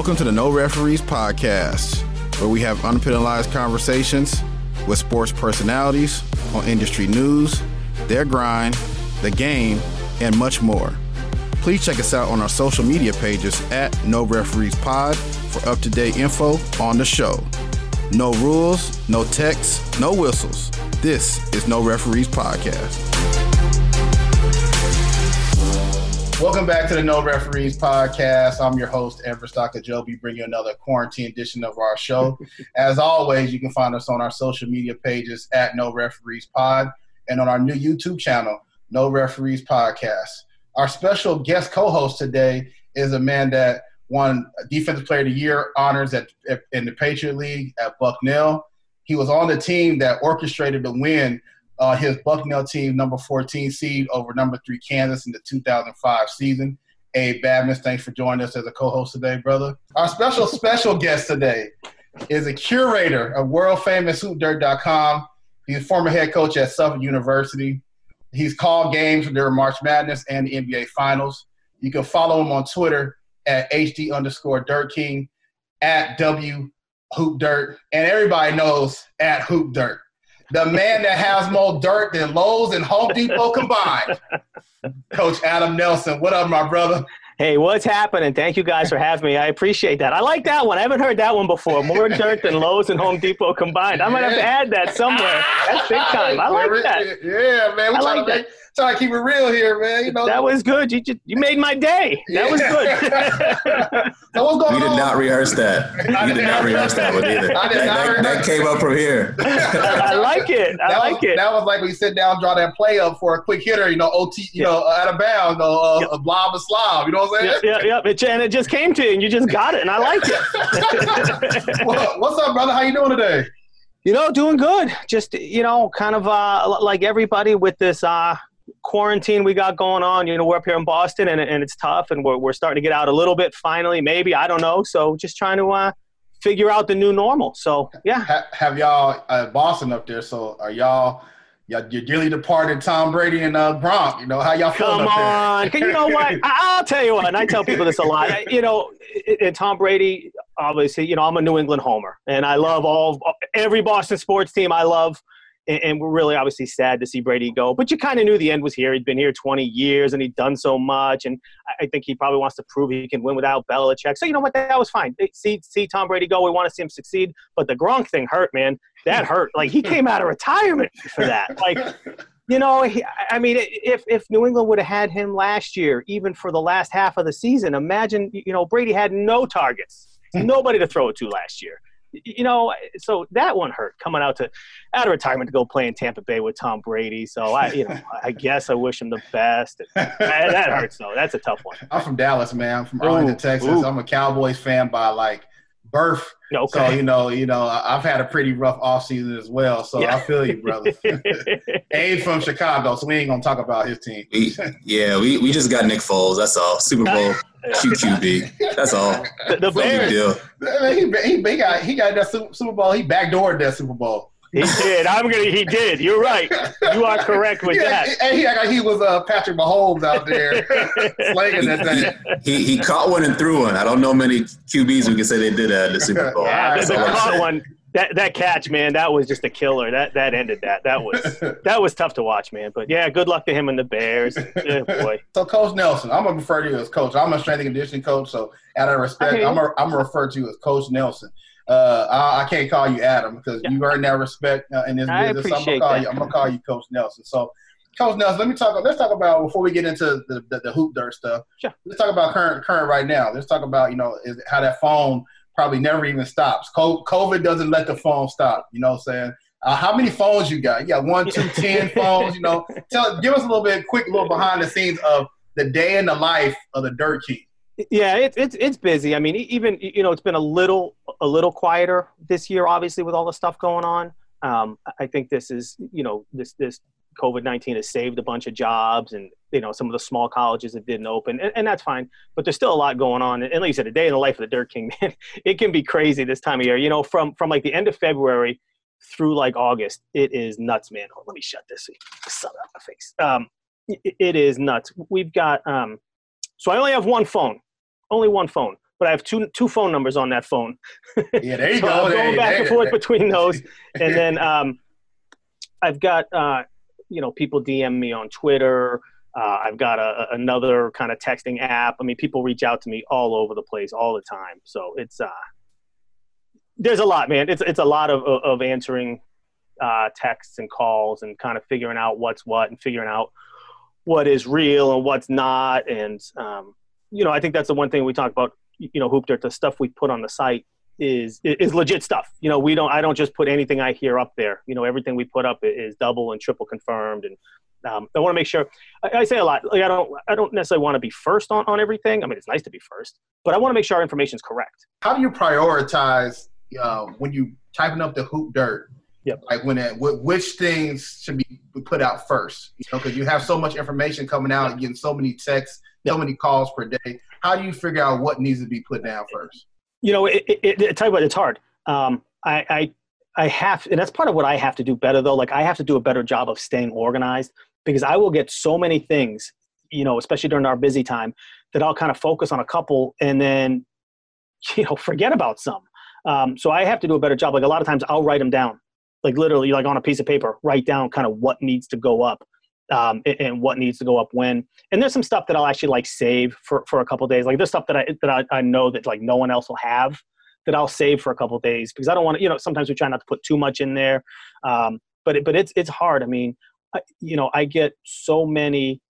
Welcome to the No Referees Podcast, where we have unpenalized conversations with sports personalities on industry news, their grind, the game, and much more. Please check us out on our social media pages at No Referees Pod for up to date info on the show. No rules, no texts, no whistles. This is No Referees Podcast. Welcome back to the No Referees Podcast. I'm your host, Everett Stocker Joby, bringing you another quarantine edition of our show. As always, you can find us on our social media pages at No Referees Pod and on our new YouTube channel, No Referees Podcast. Our special guest co-host today is a man that won Defensive Player of the Year honors at, at in the Patriot League at Bucknell. He was on the team that orchestrated the win uh, his Bucknell team, number 14 seed over number three Kansas in the 2005 season. Abe Badmus, thanks for joining us as a co-host today, brother. Our special, special guest today is a curator of world famous hoopdirt.com. He's a former head coach at Suffolk University. He's called games during March Madness and the NBA Finals. You can follow him on Twitter at HD underscore Dirt King, at W Hoop Dirt, and everybody knows at Hoop Dirt the man that has more dirt than Lowe's and Home Depot combined. Coach Adam Nelson, what up, my brother? Hey, what's happening? Thank you guys for having me. I appreciate that. I like that one. I haven't heard that one before. More dirt than Lowe's and Home Depot combined. I might have to add that somewhere. That's big time. I like that. Yeah, man. We I like that. Make, trying to keep it real here, man. You know that was good. You just, you made my day. That yeah. was good. so what's going we did not rehearse that. We did not rehearse that one either. I did that, not that, that came up from here. I like it. I that like was, it. That was like when you sit down, draw that play up for a quick hitter. You know, OT. You yeah. know, out of bounds, uh, yep. a blob of slob. You know what I'm saying? Yeah, yeah. It, and it just came to you, and you just got it, and I like it. well, what's up, brother? How you doing today? You know, doing good. Just you know, kind of uh, like everybody with this uh, quarantine we got going on. You know, we're up here in Boston and, and it's tough and we're, we're starting to get out a little bit finally, maybe. I don't know. So just trying to uh, figure out the new normal. So, yeah. Have, have y'all, uh, Boston up there, so are y'all – your, your dearly departed Tom Brady and uh, Gronk. You know how y'all Come on, Can you know what? I, will tell you what, and I tell people this a lot. You know, and Tom Brady, obviously, you know, I'm a New England homer, and I love all every Boston sports team. I love and, and we're really obviously sad to see Brady go. But you kind of knew the end was here. He'd been here 20 years and he'd done so much, and I think he probably wants to prove he can win without Belichick. So you know what? That was fine. See, see Tom Brady go. We want to see him succeed. But the Gronk thing hurt, man. That hurt. Like he came out of retirement for that. Like. You know, I mean, if if New England would have had him last year, even for the last half of the season, imagine you know Brady had no targets, nobody to throw it to last year you know, so that one hurt coming out to out of retirement to go play in Tampa Bay with Tom Brady. So I, you know, I guess I wish him the best. that, that hurts though. That's a tough one. I'm from Dallas, man. I'm from Arlington, ooh, Texas. Ooh. I'm a Cowboys fan by like birth. Okay. So you know, you know, I've had a pretty rough off season as well. So yeah. I feel you, brother. Abe from Chicago, so we ain't gonna talk about his team. we, yeah, we, we just got Nick Foles. That's all. Super Bowl QQB. That's all. The, the Bears. Deal. He, he, he, got he got that Super Bowl. He backdoored that Super Bowl. He did. I'm gonna. He did. You're right. You are correct with yeah, that. And he, like he was uh, Patrick Mahomes out there slanging that thing. He, he caught one and threw one. I don't know many QBs who can say they did that in the Super Bowl. Yeah, the, caught one. That that catch, man, that was just a killer. That that ended that. That was that was tough to watch, man. But yeah, good luck to him and the Bears. Yeah, boy. So, Coach Nelson, I'm gonna refer to you as Coach. I'm a strength and conditioning coach, so out of respect, I'm a, I'm gonna refer to you as Coach Nelson. Uh, I, I, can't call you Adam because yeah. you earned that respect uh, in this I business. I'm gonna you. I'm gonna call you Coach Nelson. So, Coach Nelson, let me talk. Let's talk about before we get into the, the, the hoop dirt stuff. Sure. Let's talk about current current right now. Let's talk about you know is, how that phone probably never even stops. COVID doesn't let the phone stop. You know what I'm saying? Uh, how many phones you got? You got one, two, ten phones. You know, tell give us a little bit quick, little behind the scenes of the day in the life of the Dirt King. Yeah, it's it's it's busy. I mean, even you know, it's been a little a little quieter this year, obviously, with all the stuff going on. Um, I think this is you know this this COVID nineteen has saved a bunch of jobs, and you know some of the small colleges that didn't open, and, and, that's fine. But there's still a lot going on. And like you said, a day in the life of the Dirt King, man, it can be crazy this time of year. You know, from from like the end of February through like August, it is nuts, man. Let me shut this. Sun out my face. Um, it, it is nuts. We've got um, so I only have one phone only one phone. but I have two two phone numbers on that phone. Yeah, there you so go. I'm going back and forth between those, and then um, I've got uh, you know people DM me on Twitter. Uh, I've got a, another kind of texting app. I mean, people reach out to me all over the place all the time. So it's uh, there's a lot, man. It's it's a lot of of of answering uh, texts and calls and kind of figuring out what's what and figuring out what is real and what's not. And um, you know, I think that's the one thing we talk about. You know, Hoop Dirt, the stuff we put on the site is is legit stuff. You know, we don't. I don't just put anything I hear up there. You know, everything we put up is double and triple confirmed. And um, I want to make sure. I, I say a lot. Like I don't. I don't necessarily want to be first on on everything. I mean, it's nice to be first, but I want to make sure our information is correct. How do you prioritize uh, when you typing up the hoop dirt? Yep. Like when it, which things should be put out first? You know, because you have so much information coming out, and getting so many texts, so many calls per day. How do you figure out what needs to be put down first? you know, it, it, it, tell you what, it's hard. Um, I, I, I have, and that's part of what I have to do better though. Like I have to do a better job of staying organized because I will get so many things, you know, especially during our busy time that I'll kind of focus on a couple and then, you know, forget about some. Um, so I have to do a better job. Like a lot of times I'll write them down, like literally like on a piece of paper, write down kind of what needs to go up. Um, and, and what needs to go up when, and there's some stuff that I'll actually like save for, for a couple days. Like there's stuff that I that I, I know that like no one else will have that I'll save for a couple days because I don't want to. You know, sometimes we try not to put too much in there, um, but it, but it's it's hard. I mean, I, you know, I get so many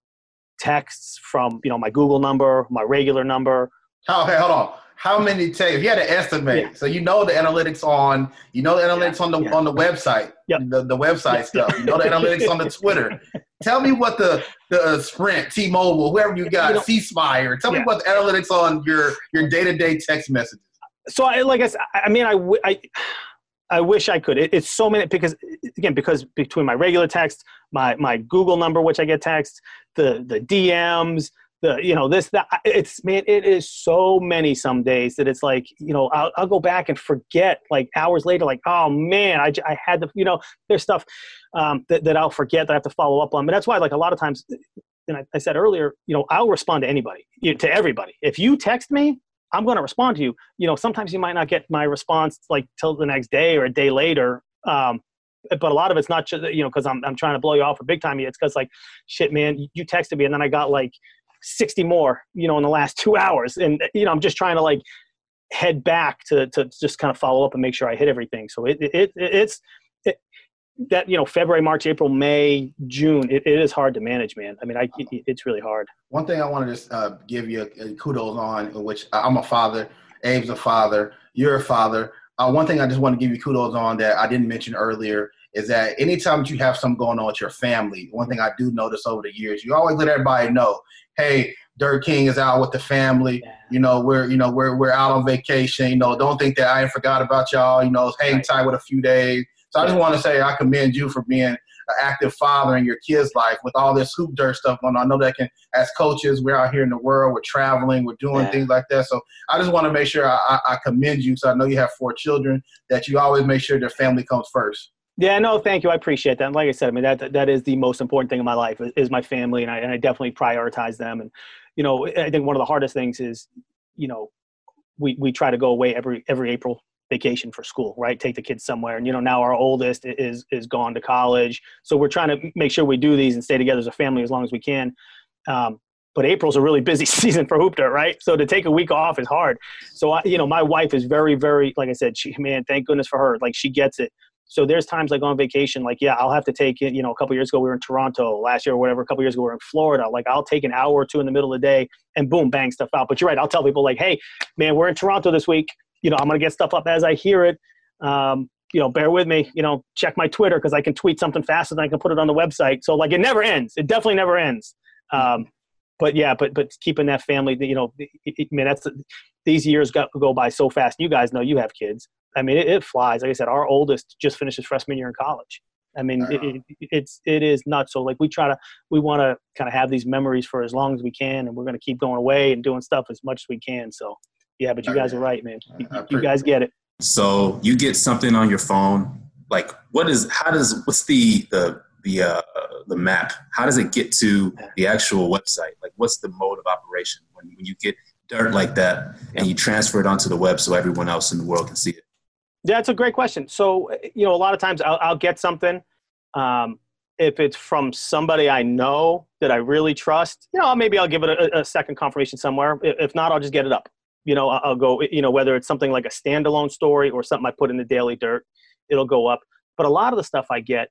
texts from you know my Google number, my regular number. How, hey, hold on. How many take? If you had to estimate, Yeah. so you know the analytics on, you know the analytics on the yeah. on the website, Yep. the, the website stuff. You know the analytics on the Twitter. Tell me what the the uh, Sprint, T-Mobile, whoever you got, You know- C Spire. Tell me what the analytics on your your day to day text messages. so I like I, said, I I mean I, w- I I wish I could. It, it's so many because again because between my regular text, my my Google number which I get text, the the DMs, the you know this that it's man it is so many some days that it's like you know I'll, I'll go back and forget like hours later like oh man I, I had to you know there's stuff um, that, that I'll forget that I have to follow up on but that's why like a lot of times and I, I said earlier you know I'll respond to anybody to everybody if you text me I'm going to respond to you. You know, sometimes you might not get my response like till the next day or a day later. Um, but a lot of it's not just you know because I'm I'm trying to blow you off for big time. It's because like shit, man, you texted me and then I got like 60 more, you know, in the last two hours, and you know I'm just trying to like head back to to just kind of follow up and make sure I hit everything. So it it, it it's it, that you know February, March, April, May, June. It, it is hard to manage, man. I mean, I it, it's really hard. One thing I want to just uh, give you uh, kudos on, which I'm a father, Abe's a father, you're a father. Uh, one thing I just want to give you kudos on that I didn't mention earlier is that anytime you have something going on with your family, one thing I do notice over the years, you always let everybody know, hey, Dirt King is out with the family. You know, we're you know we're we're out on vacation. You know, don't think that I forgot about y'all. You know, hang Right. tight with a few days. So I just want to say I commend you for being an active father in your kids' life with all this hoop dirt stuff going on. I know that can, as coaches, we're out here in the world, we're traveling, we're doing Yeah. things like that. So I just want to make sure I, I commend you. So I know you have four children that you always make sure their family comes first. Yeah, no, thank you. I appreciate that. And like I said, I mean that that is the most important thing in my life is, my family, and I and I definitely prioritize them. And you know, I think one of the hardest things is, you know, we we try to go away every every April vacation for school, right? Take the kids somewhere. And you know, now our oldest is is gone to college, so we're trying to make sure we do these and stay together as a family as long as we can. Um, but April's a really busy season for hoop dirt, right? So to take a week off is hard. So I, you know, my wife is very, very, like I said, she, man, thank goodness for her. Like she gets it. So there's times like on vacation, like yeah, I'll have to take it. You know, a couple years ago we were in Toronto, last year or whatever. A couple years ago we were in Florida. Like I'll take an hour or two in the middle of the day and boom, bang stuff out. But you're right. I'll tell people like, hey, man, we're in Toronto this week. You know, I'm gonna get stuff up as I hear it. Um, you know, bear with me. You know, check my Twitter because I can tweet something faster than I can put it on the website. So like, it never ends. It definitely never ends. Um, but yeah, but but keeping that family, you know, it, it, I mean, that's these years go, go by so fast. You guys know you have kids. I mean, it, it flies. Like I said, our oldest just finished his freshman year in college. I mean, it, it, it's it is nuts. So like we try to we want to kind of have these memories for as long as we can, and we're going to keep going away and doing stuff as much as we can. So yeah, but you guys are right, man. You, you guys get it. So you get something on your phone. Like, what is? How does? What's the the the uh, the map? How does it get to the actual website? Like, what's the mode of operation when when you get dirt like that and you transfer it onto the web so everyone else in the world can see it? Yeah, that's a great question. So, you know, a lot of times I'll, I'll get something. Um, if it's from somebody I know that I really trust, you know, maybe I'll give it a, a second confirmation somewhere. If not, I'll just get it up. You know, I'll go, you know, whether it's something like a standalone story or something I put in the Daily Dirt, it'll go up. But a lot of the stuff I get,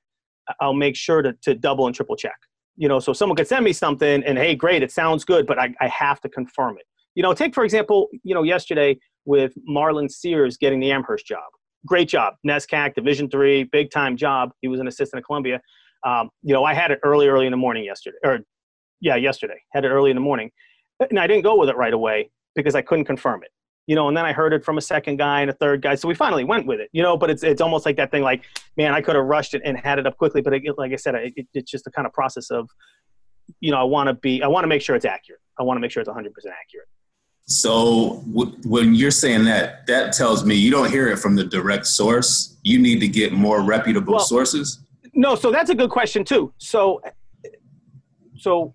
I'll make sure to, to double and triple check. You know, so someone could send me something and, hey, great, it sounds good, but I, I have to confirm it. You know, take, for example, you know, yesterday with Marlon Sears getting the Amherst job great job. NESCAC, Division three, big time job. He was an assistant at Columbia. Um, you know, I had it early, early in the morning yesterday, or yeah, yesterday. Had it early in the morning, and I didn't go with it right away because I couldn't confirm it. You know, and then I heard it from a second guy and a third guy, so we finally went with it. You know, but it's it's almost like that thing, like man, I could have rushed it and had it up quickly, but it, like I said, it, it's just the kind of process of, you know, I want to be, I want to make sure it's accurate. I want to make sure it's 100 percent accurate. So w- when you're saying that, that tells me you don't hear it from the direct source. You need to get more reputable well, sources. No, so that's a good question too. So, so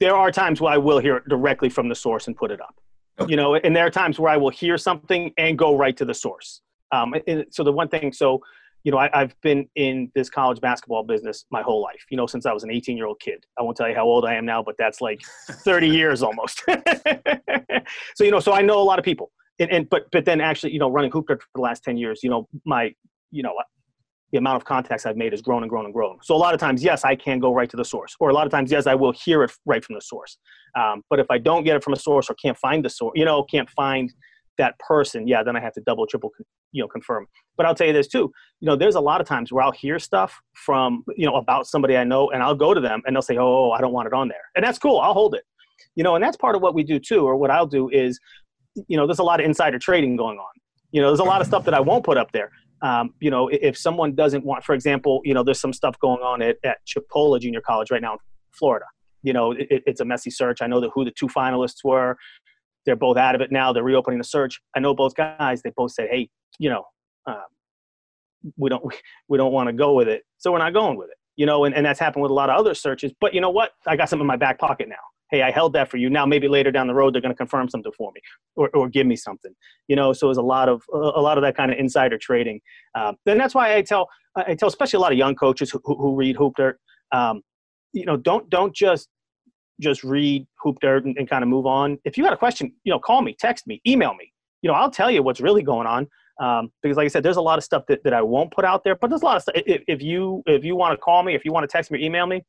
there are times where I will hear it directly from the source and put it up. Okay. You know, and there are times where I will hear something and go right to the source. Um, so the one thing, so you know, I, have been in this college basketball business my whole life, you know, since I was an 18 year old kid. I won't tell you how old I am now, but that's like 30 years almost. so, you know, so I know a lot of people. And, and but but then actually, you know, running hoop for the last 10 years, you know, my, you know, the amount of contacts I've made has grown and grown and grown. So a lot of times, yes, I can go right to the source, or a lot of times, yes, I will hear it right from the source. Um, but if I don't get it from a source or can't find the source, you know, can't find that person, yeah, then I have to double, triple, you know, confirm. But I'll tell you this too, you know, there's a lot of times where I'll hear stuff from, you know, about somebody I know, and I'll go to them and they'll say, oh, I don't want it on there, and that's cool. I'll hold it, you know, and that's part of what we do too, or what I'll do is, you know, there's a lot of insider trading going on. You know, there's a lot of stuff that I won't put up there. Um, you know, if someone doesn't want, for example, you know, there's some stuff going on at, at Chipola Junior College right now in Florida. You know, it, it's a messy search. I know that who the two finalists were they're both out of it now. They're reopening the search. I know both guys. They both said, "Hey, you know, um, we don't we don't want to go with it, so we're not going with it." You know, and, and that's happened with a lot of other searches. But you know what? I got something in my back pocket now. Hey, I held that for you. Now maybe later down the road they're going to confirm something for me or, or give me something. You know, so there's a lot of a lot of that kind of insider trading. Um, and that's why I tell I tell especially a lot of young coaches who, who read Hoop Dirt. Um, you know, don't don't just just read hoop dirt and, and kind of move on. If you got a question, you know, call me, text me, email me. You know, I'll tell you what's really going on. Um, because like I said, there's a lot of stuff that, that I won't put out there, but there's a lot of stuff. If, if you, if you want to call me, if you want to text me or email me,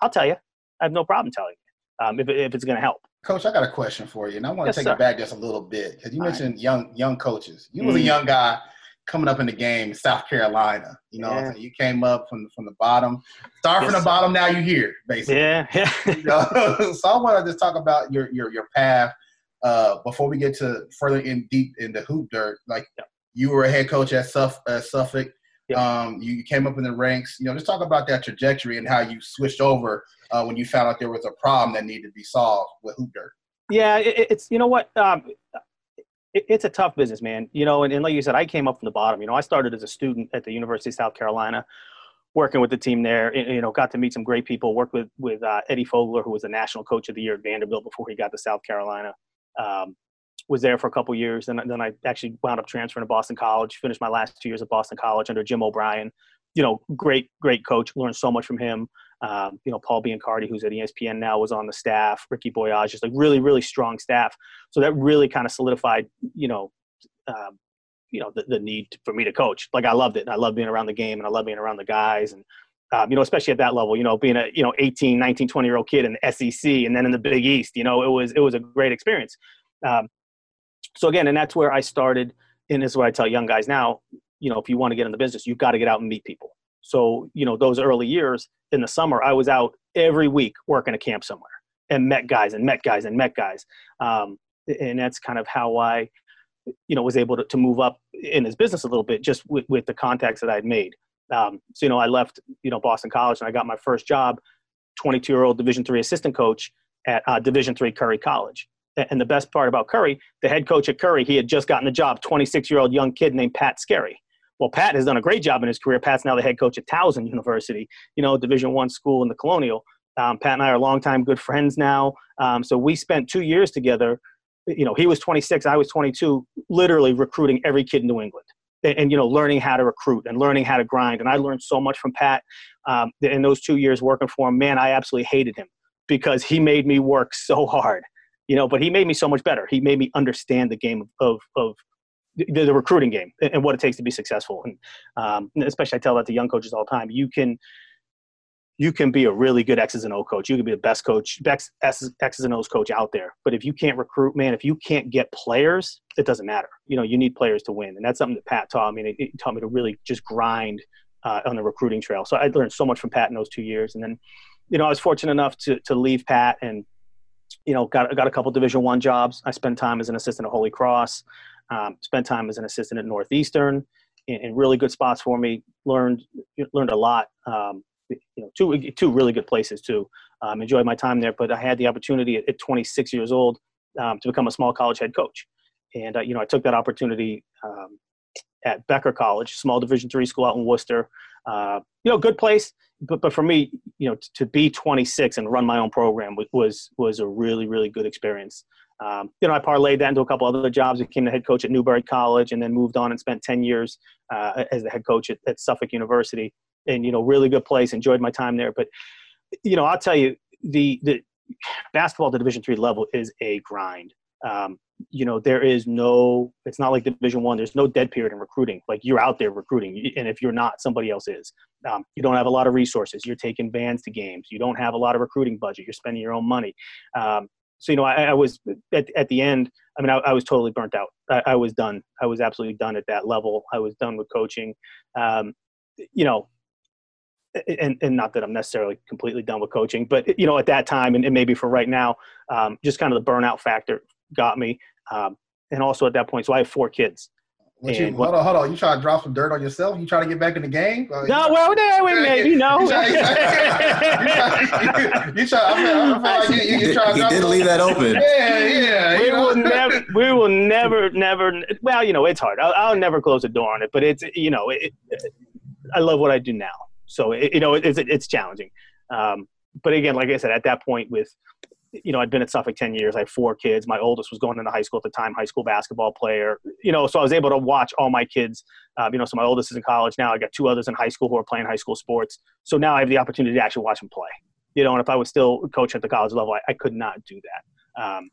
I'll tell you, I have no problem telling you, um, if, if it's going to help. Coach, I got a question for you, and I want to yes, take sir. it back just a little bit because you All mentioned right. young young coaches. You mm. was a mm-hmm. young guy coming up in the game, South Carolina. You know, yeah. you came up from from the bottom. Start yes, from the bottom. Now you're here, basically. Yeah, yeah. you know? so I want to just talk about your your your path uh, before we get to further in deep into hoop dirt. Like yeah. you were a head coach at, Suff- at Suffolk. Um, you came up in the ranks. You know, just talk about that trajectory and how you switched over uh, when you found out there was a problem that needed to be solved with hoop dirt. Yeah, it, it's you know what um, it's a tough business, man. You know, and, and like you said, I came up from the bottom. You know, I started as a student at the University of South Carolina, working with the team there. You know, got to meet some great people. Worked with with uh, Eddie Fogler, who was the national coach of the year at Vanderbilt before he got to South Carolina. Um, was there for a couple years, and then I actually wound up transferring to Boston College. Finished my last two years at Boston College under Jim O'Brien. You know, great, great coach. Learned so much from him. Um, you know, Paul Biancardi, who's at ESPN now, was on the staff. Ricky Boyage, just like really, really strong staff. So that really kind of solidified, you know, um, you know, the, the need for me to coach. Like I loved it. I loved being around the game and I love being around the guys and, um, you know, especially at that level, you know, being a, you know, 18, 19, 20 year old kid in the SEC and then in the Big East, you know, it was, it was a great experience. Um, so again, and that's where I started. And this is what I tell young guys now, you know, if you want to get in the business, you've got to get out and meet people. So, you know, those early years in the summer, I was out every week working a camp somewhere and met guys and met guys and met guys. Um, and that's kind of how I, you know, was able to, to move up in his business a little bit just with, with the contacts that I'd made. Um, so, you know, I left, you know, Boston College and I got my first job, 22 year old division three assistant coach at uh, division three Curry College. And the best part about Curry, the head coach at Curry, he had just gotten the job, 26 year old young kid named Pat Skerry. Well, Pat has done a great job in his career. Pat's now the head coach at Towson University, you know, Division One school in the Colonial. Um, Pat and I are longtime good friends now. Um, so we spent two years together you know, he was 26, I was 22, literally recruiting every kid in New England. And, and, you know, learning how to recruit and learning how to grind. And I learned so much from Pat um, in those two years working for him. Man, I absolutely hated him because he made me work so hard, you know, but he made me so much better. He made me understand the game of, of, of the, the, recruiting game and what it takes to be successful. And um, especially I tell that to young coaches all the time. You can you can be a really good X's and O coach. You can be the best coach, best X's and O's coach out there. But if you can't recruit, man, if you can't get players, it doesn't matter. You know, you need players to win, and that's something that Pat taught me. It, taught me to really just grind uh, on the recruiting trail. So I learned so much from Pat in those two years, and then, you know, I was fortunate enough to to leave Pat and, you know, got got a couple Division One jobs. I spent time as an assistant at Holy Cross, um, spent time as an assistant at Northeastern, in, in really good spots for me. Learned learned a lot. Um, you know, two two really good places too. Um, enjoyed my time there, but I had the opportunity at, at 26 years old um, to become a small college head coach, and uh, you know I took that opportunity um, at Becker College, small Division three school out in Worcester. Uh, you know, good place, but but for me, you know, t- to be 26 and run my own program was was a really really good experience. Um, you know, I parlayed that into a couple other jobs. Became the head coach at Newbury College, and then moved on and spent 10 years uh, as the head coach at, at Suffolk University and you know really good place enjoyed my time there but you know i'll tell you the the basketball at the division three level is a grind um, you know there is no it's not like division one there's no dead period in recruiting. Like you're out there recruiting and if you're not somebody else is. Um, you don't have a lot of resources you're taking vans to games you don't have a lot of recruiting budget you're spending your own money. Um, so you know I, I, was at, at the end i mean i, I was totally burnt out. I, I, was done. I was absolutely done at that level. I was done with coaching. Um, you know and, and not that I'm necessarily completely done with coaching, but you know, at that time, and, and maybe for right now, um, just kind of the burnout factor got me. Um, and also at that point, so I have four kids. What you, hold on, hold on. You trying to drop some dirt on yourself? You trying to get back in the game? Uh, no, well, there we maybe no. You trying? You trying? You trying? He did leave that open. Yeah, yeah. We will never. We will never, never. Well, you know, it's hard. I'll, I'll never close a door on it, but it's you know, it, I love what I do now. So it, you know it's it's challenging. Um, but again, like I said, at that point with you know, I'd been at Suffolk 10 years. I had four kids. My oldest was going into high school at the time, high school basketball player. You know, so I was able to watch all my kids. Um, you know, so my oldest is in college now. I got two others in high school who are playing high school sports. So now I have the opportunity to actually watch them play. You know, and if I was still coaching at the college level, I, I could not do that. Um,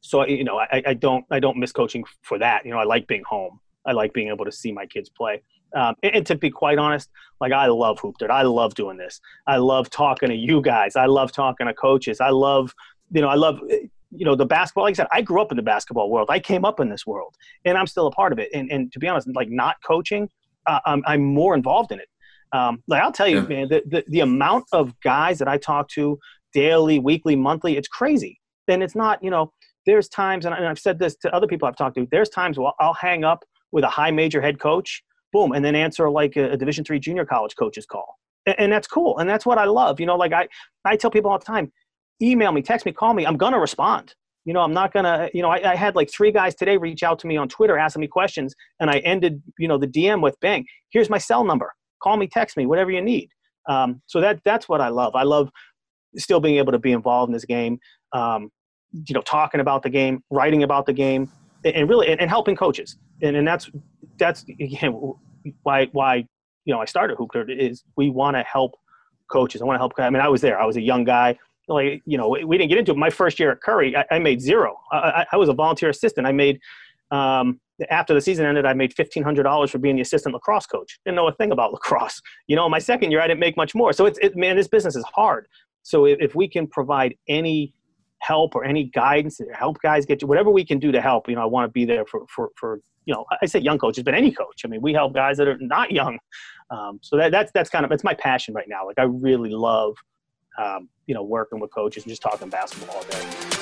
so you know, I, I don't I don't miss coaching for that. You know, I like being home. I like being able to see my kids play. Um, and, and, to be quite honest, like I love Hoop Dirt. I love doing this. I love talking to you guys. I love talking to coaches. I love, you know, I love, you know, the basketball. Like I said, I grew up in the basketball world. I came up in this world, and I'm still a part of it. And, and to be honest, like not coaching, uh, I'm, I'm more involved in it. Um, like I'll tell you, yeah. man, the, the, the amount of guys that I talk to daily, weekly, monthly, it's crazy. And it's not, you know, there's times, and I've said this to other people I've talked to. There's times where I'll hang up with a high major head coach boom and then answer like a, a division three junior college coach's call. And, and, that's cool and that's what i love you know like i i tell people all the time email me text me call me i'm gonna respond. You know i'm not gonna you know I, I had like three guys today reach out to me on twitter asking me questions and i ended you know the dm with bang here's my cell number. Call me text me whatever you need. Um, so that that's what i love. I love still being able to be involved in this game um, you know talking about the game writing about the game and really and, and helping coaches and, and that's that's again why why you know I started Hoop is we want to help coaches. I want to help. I mean, I was there. I was a young guy. Like you know, we didn't get into it. My first year at Curry, I, I made zero. I, I, was a volunteer assistant. I made um, after the season ended, I made fifteen hundred dollars for being the assistant lacrosse coach. Didn't know a thing about lacrosse. You know, my second year, I didn't make much more. So it's it, man, this business is hard. So if, if we can provide any help or any guidance help guys get to whatever we can do to help you know i want to be there for for for you know i say young coaches but any coach. I mean we help guys that are not young. Um, so that, that's that's kind of it's my passion right now. Like i really love um, you know working with coaches and just talking basketball all day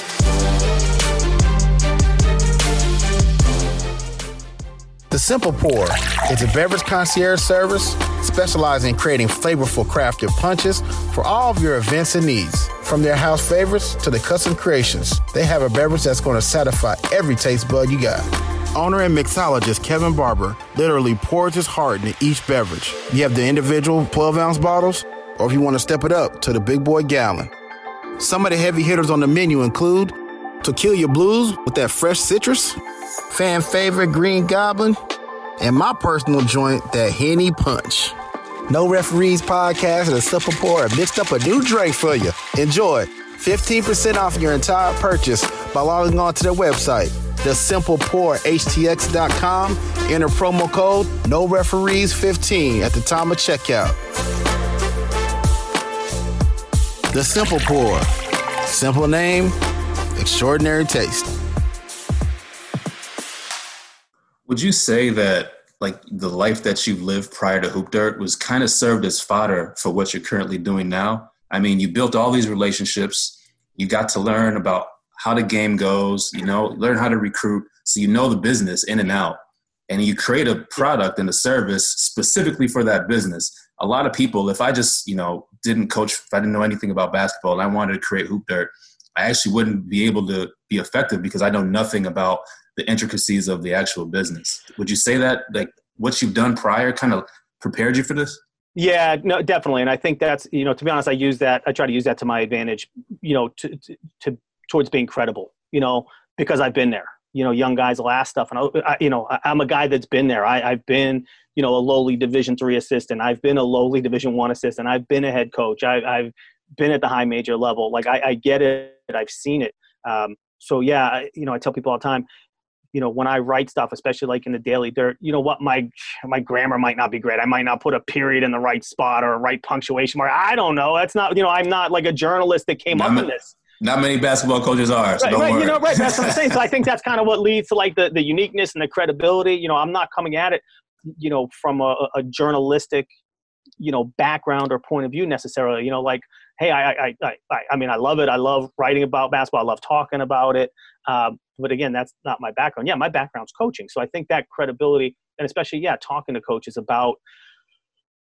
The Simple Pour is a beverage concierge service specializing in creating flavorful crafted punches for all of your events and needs. From their house favorites to the custom creations, they have a beverage that's going to satisfy every taste bud you got. Owner and mixologist Kevin Barber literally pours his heart into each beverage. You have the individual 12 ounce bottles, or if you want to step it up to the big boy gallon. Some of the heavy hitters on the menu include your blues with that fresh citrus? Fan favorite Green Goblin? And my personal joint, that Henny Punch. No Referees Podcast and a Simple Pour have mixed up a new drink for you. Enjoy. 15% off your entire purchase by logging on to their website, thesimplepourhtx.com. Enter promo code No Referees 15 at the time of checkout. The Simple Pour. Simple name, extraordinary taste. Would you say that like the life that you've lived prior to Hoop Dirt was kind of served as fodder for what you're currently doing now? I mean, you built all these relationships. You got to learn about how the game goes, you know, learn how to recruit. So you know the business in and out. And you create a product and a service specifically for that business. A lot of people, if I just, you know, didn't coach, if I didn't know anything about basketball and I wanted to create Hoop Dirt, I actually wouldn't be able to be effective because I know nothing about the intricacies of the actual business. Would you say that like what you've done prior kind of prepared you for this? Yeah, no, definitely. And I think that's, you know, to be honest, I use that, I try to use that to my advantage, you know, to, to, to towards being credible, you know, because I've been there, you know, young guys will ask stuff. And, I, I you know, I, am a guy that's been there. I, I've been, you know, a lowly division three assistant. I've been a lowly division one assistant. I've been a head coach. I, I've been at the high major level. Like I, I get it. I've seen it. Um, so yeah, you know, I tell people all the time, you know when i write stuff especially like in the daily dirt you know what? My my grammar might not be great. I might not put a period in the right spot or a right punctuation mark. I don't know. That's not you know i'm not like a journalist that came not up with this. not many basketball coaches are so right, right you know right that's what i'm saying. So i think that's kind of what leads to like the, the uniqueness and the credibility. You know i'm not coming at it you know from a, a journalistic you know background or point of view necessarily. You know like hey I, I i i mean i love it i love writing about basketball i love talking about it um, but again, that's not my background. Yeah, my background's coaching. So I think that credibility, and especially, yeah, talking to coaches about,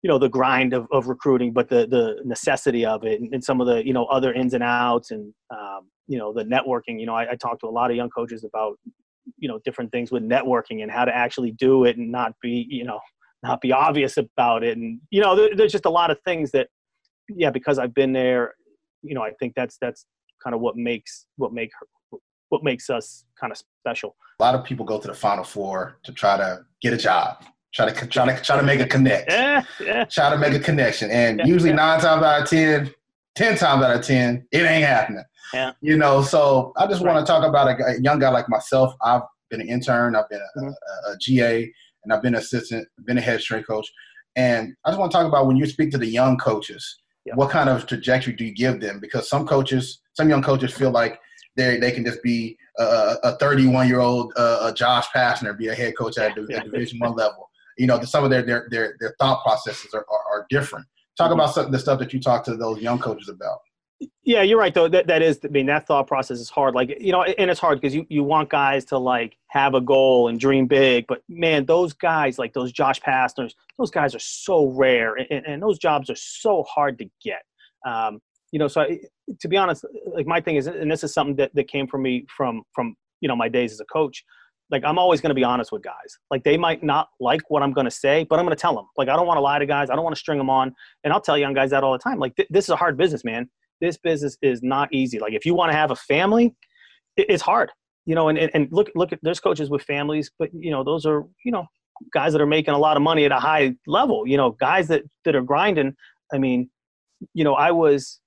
you know, the grind of, of recruiting, but the, the necessity of it and, some of the, you know, other ins and outs and, um, you know, the networking. You know, I, I talk to a lot of young coaches about, you know, different things with networking and how to actually do it and not be, you know, not be obvious about it. And, you know, there, there's just a lot of things that, yeah, because I've been there, you know, I think that's, that's kind of what makes, what make her, what makes us kind of special. A lot of people go to the Final Four to try to get a job, try to try to try to make a connect, yeah, yeah. try to make a connection, and yeah, usually yeah. nine times out of ten, ten times out of ten, it ain't happening. Yeah. You know, so I just right. want to talk about a, a, young guy like myself. I've been an intern, I've been a, mm-hmm. a, a GA, and I've been an assistant, been a head strength coach. And I just want to talk about when you speak to the young coaches, yep. what kind of trajectory do you give them? Because some coaches, some young coaches feel like they they can just be a 31 year old uh, Josh Pastner, be a head coach at, a Division One level. You know, some of their their their, their thought processes are, are, are different. Talk mm-hmm. about some of the stuff that you talk to those young coaches about. Yeah, you're right though. That that is, I mean, that thought process is hard. Like you know, and it's hard because you you want guys to like have a goal and dream big, but man, those guys like those Josh Pastners, those guys are so rare, and, and those jobs are so hard to get. Um, you know, so I, to be honest, like my thing is, and this is something that, that came from me from, from, you know, my days as a coach, like I'm always going to be honest with guys. Like they might not like what I'm going to say, but I'm going to tell them. Like I don't want to lie to guys. I don't want to string them on. And I'll tell young guys that all the time. Like th- this is a hard business, man. This business is not easy. Like if you want to have a family, it's hard. You know, and, and, look look at there's coaches with families, but you know those are you know guys that are making a lot of money at a high level. You know, guys that that are grinding. I mean, you know, I was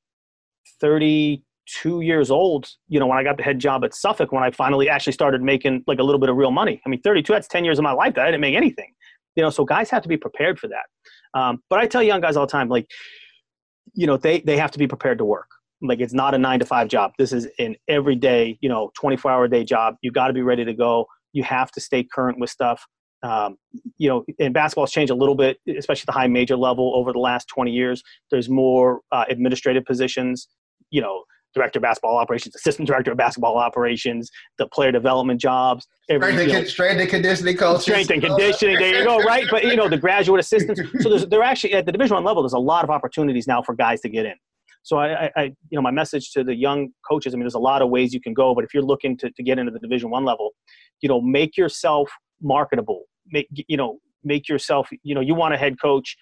32 years old, you know, when I got the head job at Suffolk, when I finally actually started making like a little bit of real money. I mean, 32, that's 10 years of my life that I didn't make anything. You know, so guys have to be prepared for that. Um, but I tell young guys all the time, like, you know, they, they have to be prepared to work. Like it's not a nine to five job. This is an everyday, you know, 24 hour day job. You got to be ready to go. You have to stay current with stuff. Um, you know, and basketball's changed a little bit, especially the high major level over the last 20 years. There's more uh, administrative positions you know, director of basketball operations, assistant director of basketball operations, the player development jobs. Every, strength, and, know, strength and conditioning coaches. Strength and conditioning. there you go. Right, but you know the graduate assistants. So there's, they're actually at the Division One level. There's a lot of opportunities now for guys to get in. So I, I, you know, my message to the young coaches. I mean, there's a lot of ways you can go, but if you're looking to, to get into the Division One level, you know, make yourself marketable. Make you know, make yourself. You know, you want a head coach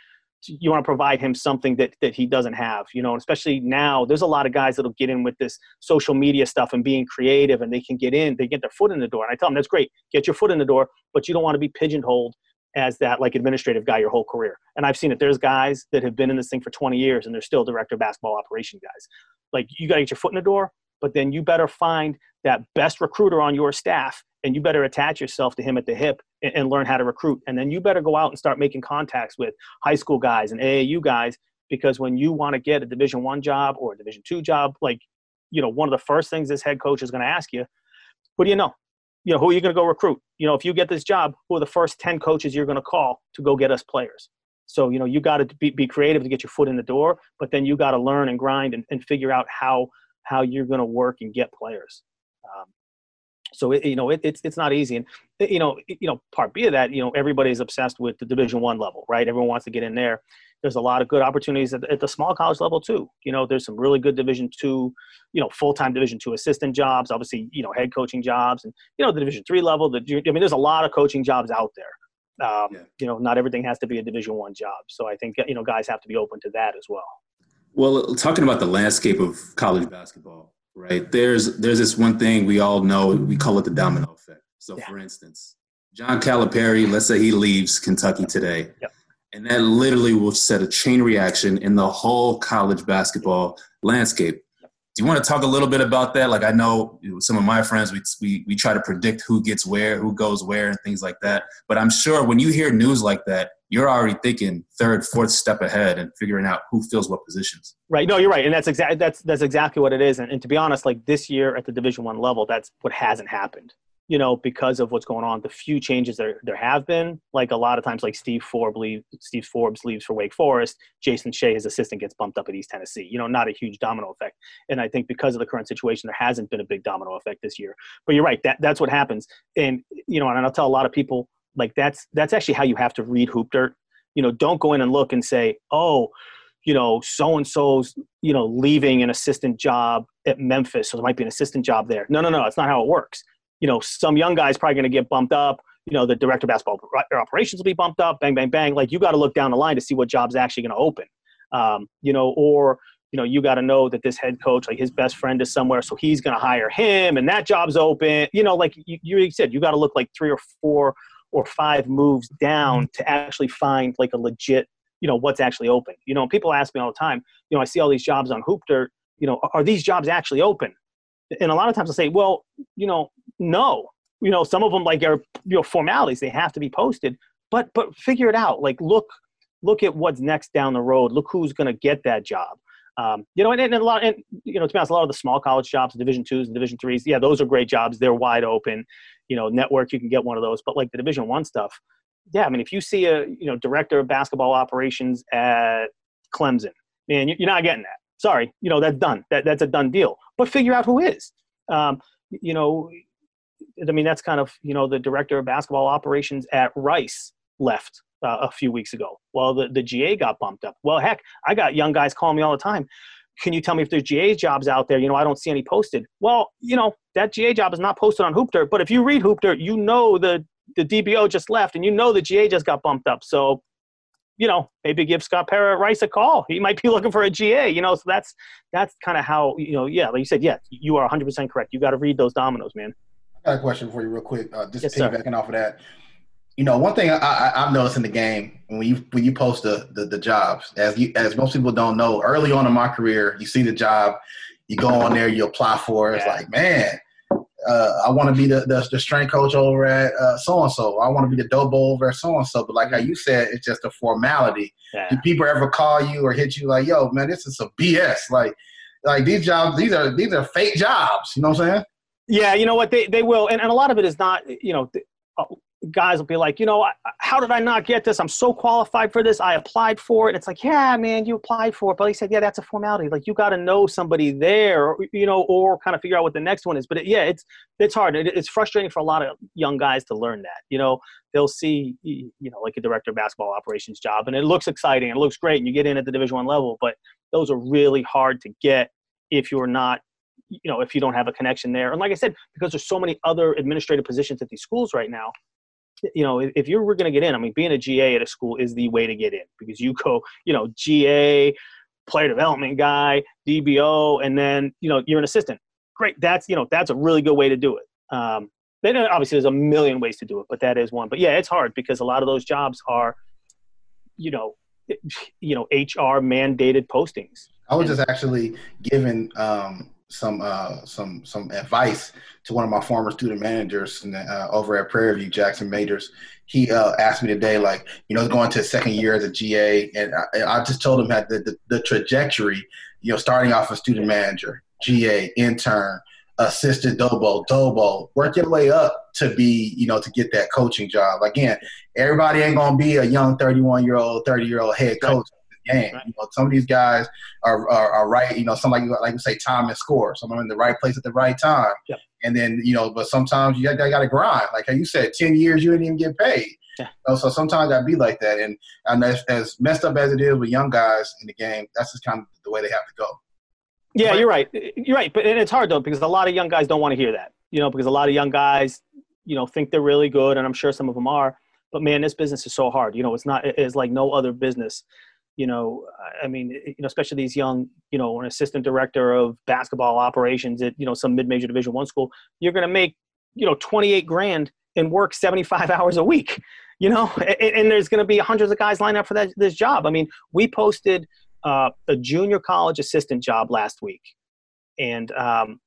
you want to provide him something that that he doesn't have you know especially now there's a lot of guys that'll get in with this social media stuff and being creative and they can get in they get their foot in the door. And i tell them that's great get your foot in the door but you don't want to be pigeonholed as that like administrative guy your whole career. And i've seen it. There's guys that have been in this thing for 20 years and they're still director of basketball operation guys. Like you got to get your foot in the door but then you better find that best recruiter on your staff and you better attach yourself to him at the hip and, learn how to recruit. And then you better go out and start making contacts with high school guys and AAU guys because when you want to get a Division One job or a Division Two job, like you know, one of the first things this head coach is going to ask you, what do you know? You know, who are you going to go recruit? You know, if you get this job, who are the first ten coaches you're going to call to go get us players? So you know, you got to be, be creative to get your foot in the door, but then you got to learn and grind and, and figure out how how you're going to work and get players. Um, so it, you know it, it's it's not easy, and you know you know part B of that you know everybody's obsessed with the Division One level, right? Everyone wants to get in there. There's a lot of good opportunities at, at the small college level too. You know, there's some really good Division Two, you know, full time Division Two assistant jobs. Obviously, you know, head coaching jobs, and you know the Division Three level. The I mean, there's a lot of coaching jobs out there. Um, yeah. You know, not everything has to be a Division One job. So I think you know guys have to be open to that as well. Well, talking about the landscape of college basketball, right? There's there's this one thing we all know. We call it the domino effect. So, yeah. for instance, John Calipari, let's say he leaves Kentucky today, yep. and that literally will set a chain reaction in the whole college basketball landscape. Do you want to talk a little bit about that? Like I know some of my friends, we, we we try to predict who gets where, who goes where, and things like that. But I'm sure when you hear news like that, you're already thinking third, fourth step ahead and figuring out who fills what positions. Right. No, you're right, and that's exactly that's that's exactly what it is. And, and to be honest, like this year at the Division One level, that's what hasn't happened. You know, because of what's going on, the few changes there there have been, like a lot of times, like Steve Forbes leaves, Steve Forbes leaves for Wake Forest, Jason Shay, his assistant, gets bumped up at East Tennessee. You know, not a huge domino effect. And I think because of the current situation, there hasn't been a big domino effect this year. But you're right, that that's what happens. And you know, and I'll tell a lot of people like that's that's actually how you have to read hoop dirt you know don't go in and look and say oh you know so and so's you know leaving an assistant job at memphis so there might be an assistant job there no no no that's not how it works you know some young guy's probably going to get bumped up you know the director of basketball operations will be bumped up bang bang bang like you got to look down the line to see what job's actually going to open um, you know or you know you got to know that this head coach like his best friend is somewhere so he's going to hire him and that job's open you know like you, you said you got to look like three or four or five moves down to actually find like a legit, you know, what's actually open. You know, people ask me all the time, you know, I see all these jobs on Hoop you know, are these jobs actually open? And a lot of times I say, well, you know, no. You know, some of them like are you know formalities; they have to be posted. But but figure it out. Like look look at what's next down the road. Look who's going to get that job. Um, you know, and, and, a lot, and you know, to be honest, a lot of the small college jobs, Division twos and Division threes, yeah, those are great jobs. They're wide open you know network you can get one of those but like the division one stuff yeah i mean if you see a you know director of basketball operations at clemson man you're not getting that sorry you know that's done that, that's a done deal but figure out who is um, you know i mean that's kind of you know the director of basketball operations at rice left uh, a few weeks ago well the, the ga got bumped up well heck i got young guys calling me all the time can you tell me if there's GA jobs out there? You know, I don't see any posted. Well, you know, that GA job is not posted on Hoop Dirt, but if you read Hoop Dirt, you know the the DBO just left, and you know the GA just got bumped up. So, you know, maybe give Scott Pera Rice a call. He might be looking for a GA. You know, so that's that's kind of how you know. Yeah, like you said, yeah, you are 100 percent correct. You got to read those dominoes, man. I got a question for you, real quick. Uh, just yes, piggybacking sir. off of that you know, one thing I, have noticed in the game when you when you post the, the, the jobs, as you as most people don't know, early on in my career, you see the job, you go on there, you apply for it. It's like, man, uh, I want to be the, the, the strength coach over at so and so. I want to be the dope over at so and so. But like how you said, it's just a formality. Yeah. Do people ever call you or hit you like, yo, man, this is some BS? Like, like these jobs, these are these are fake jobs. You know what I'm saying? Yeah, you know what they they will, and, and a lot of it is not. You know, uh, guys will be like, you know, how did I not get this? I'm so qualified for this. I applied for it. And it's like, yeah, man, you applied for it. But he said, yeah, that's a formality. Like you got to know somebody there, you know, or kind of figure out what the next one is. But it, yeah, it's it's hard. It, it's frustrating for a lot of young guys to learn that. You know, they'll see, you know, like a director of basketball operations job, and it looks exciting. It looks great, and you get in at the Division One level. But those are really hard to get if you're not you know if you don't have a connection there and like i said because there's so many other administrative positions at these schools right now you know, if you were going to get in, I mean, being a GA at a school is the way to get in because you go, you know, GA, player development guy, DBO, and then you know you're an assistant. Great, that's you know that's a really good way to do it. Um, then obviously there's a million ways to do it, but that is one. But yeah, it's hard because a lot of those jobs are, you know, you know HR mandated postings. I was just actually given um, some uh, some some advice to one of my former student managers the, uh, over at Prairie View, Jackson Majors. He uh, asked me today, like, you know, going to second year as a GA, and I, I just told him that the, the, the, trajectory, you know, starting off a student manager, GA, intern, assistant Dobo, Dobo, work your way up to be, you know, to get that coaching job. Again, everybody ain't gonna be a young 31 year old, 30 year old head coach game. Right. You know, some of these guys are, are, are right. You know, some like like you say, time and score. Some are in the right place at the right time. Yep. And then you know, but sometimes you got, got to grind. Like how you said, ten years you didn't even get paid. Yeah. You know, so sometimes I be like that. And, and as, as messed up as it is with young guys in the game, that's just kind of the way they have to go. Yeah, but, you're right. You're right. But and it's hard though because a lot of young guys don't want to hear that. You know, because a lot of young guys, you know, think they're really good, and I'm sure some of them are. But man, this business is so hard. You know, it's not. It's like no other business you know, I mean, you know, especially these young, you know, an assistant director of basketball operations at, you know, some mid-major division one school, you're going to make, you know, 28 grand and work 75 hours a week, you know, and, and there's going to be hundreds of guys lined up for that, this job. I mean, we posted uh, a junior college assistant job last week and um,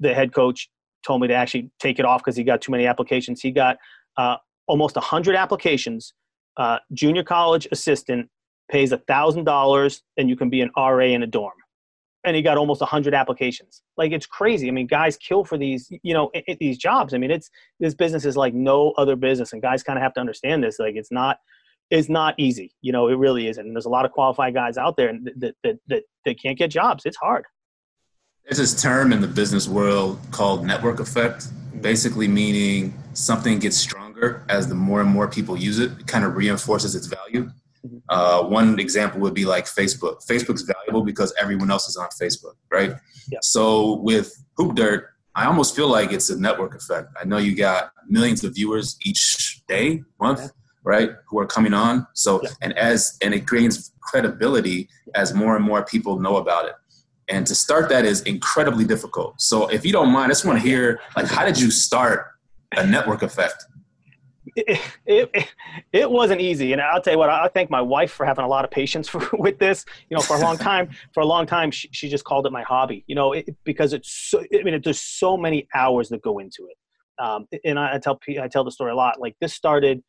the head coach told me to actually take it off because he got too many applications. He got uh, almost 100 applications, uh, junior college assistant pays $1,000 and you can be an RA in a dorm. And he got almost 100 applications. Like it's crazy. I mean, guys kill for these, you know, these jobs. I mean, it's this business is like no other business, and guys kind of have to understand this. Like it's not, it's not easy. You know, it really isn't. And there's a lot of qualified guys out there and that that that, that can't get jobs. It's hard. There's this term in the business world called network effect, basically meaning something gets stronger as the more and more people use it. It kind of reinforces its value. Mm-hmm. Uh, one example would be like Facebook. Facebook's valuable because everyone else is on Facebook, right? Yeah. So with Hoop Dirt, I almost feel like it's a network effect. I know you got millions of viewers each day, month, yeah. right, who are coming on. So yeah. and as and it gains credibility as more and more people know about it. And to start that is incredibly difficult. So if you don't mind, I just want to hear like how did you start a network effect? It, it, it, wasn't easy. And I'll tell you what, I thank my wife for having a lot of patience for, with this. You know, for a long time, for a long time, she, she just called it my hobby, you know, it, because it's so, I mean, it, there's so many hours that go into it. Um, and I, I, tell, I tell the story a lot. Like this started,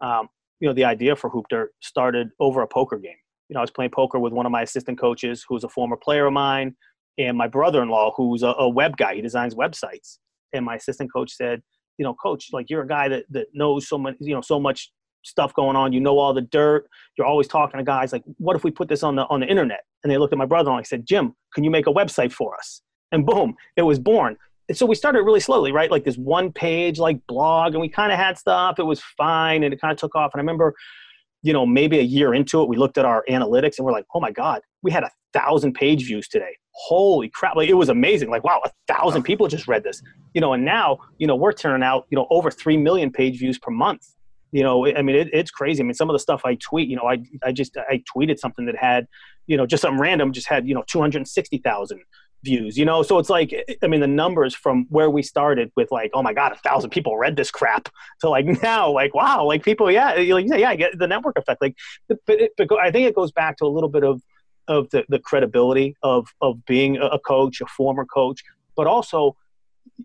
um, you know, the idea for Hoop Dirt started over a poker game. You know, I was playing poker with one of my assistant coaches who's a former player of mine and my brother-in-law who's a, a web guy. He designs websites. And my assistant coach said, you know, coach, like you're a guy that, that knows so much, you know, so much stuff going on. You know all the dirt. You're always talking to guys like, what if we put this on the on the internet? And they looked at my brother and I said, Jim, can you make a website for us? And boom, it was born. And so we started really slowly, right? Like this one page like blog, and we kind of had stuff. It was fine, and it kind of took off. And I remember, you know, maybe a year into it, we looked at our analytics and we're like, oh my god, we had a thousand page views today. Holy crap. Like it was amazing. Like wow a thousand people just read this. You know and now you know we're turning out you know over 3 million page views per month you know i mean it, it's crazy. I mean some of the stuff i tweet you know i i just i tweeted something that had you know just something random just had you know 260000 views you know? So it's like i mean the numbers from where we started with like oh my god a thousand people read this crap to like now like wow like people yeah like, yeah i get the network effect like but, it, but i think it goes back to a little bit of of the, the credibility of of being a coach, a former coach, but also,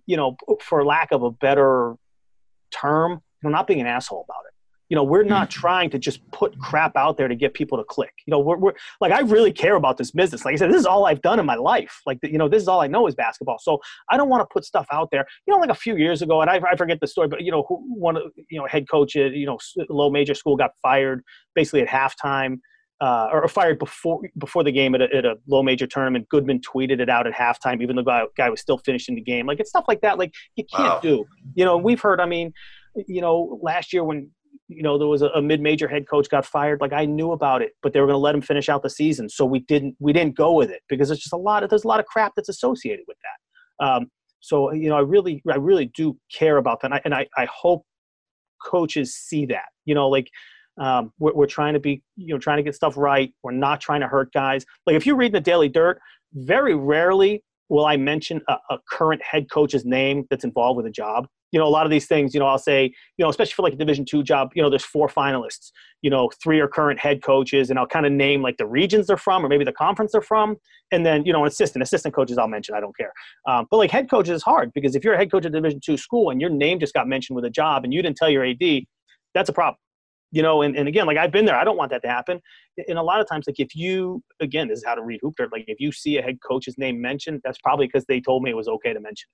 you know, for lack of a better term, you know, not being an asshole about it. You know, we're not mm-hmm. trying to just put crap out there to get people to click. You know, we're, we're like, I really care about this business. Like I said, this is all I've done in my life. Like, you know, this is all I know is basketball. So I don't want to put stuff out there. You know, like a few years ago, and I, I forget the story, but you know, one of you know head coach at you know low major school got fired basically at halftime uh, or fired before before the game at a, at a, low major tournament. Goodman tweeted it out at halftime, even though the guy, guy was still finishing the game. Like it's stuff like that. Like you can't wow. do. You know, we've heard. I mean, you know, last year when you know there was a, a mid-major head coach got fired. Like I knew about it, but they were going to let him finish out the season, so we didn't we didn't go with it because it's just a lot of there's a lot of crap that's associated with that. Um, so you know, I really I really do care about that, and I, and I, I hope coaches see that. You know, like um, we're, we're trying to be, you know, trying to get stuff right. We're not trying to hurt guys. Like if you read the Daily Dirt, very rarely will I mention a, a current head coach's name that's involved with a job you know a lot of these things you know i'll say you know especially for like a division two job you know there's four finalists. You know three are current head coaches and i'll kind of name like the regions they're from or maybe the conference they're from and then you know an assistant assistant coaches i'll mention i don't care. Um, but like head coaches is hard because if you're a head coach at division two school and your name just got mentioned with a job and you didn't tell your ad that's a problem. You know and, and again like i've been there i don't want that to happen. And a lot of times like if you again this is how to read hoop dirt like if you see a head coach's name mentioned that's probably because they told me it was okay to mention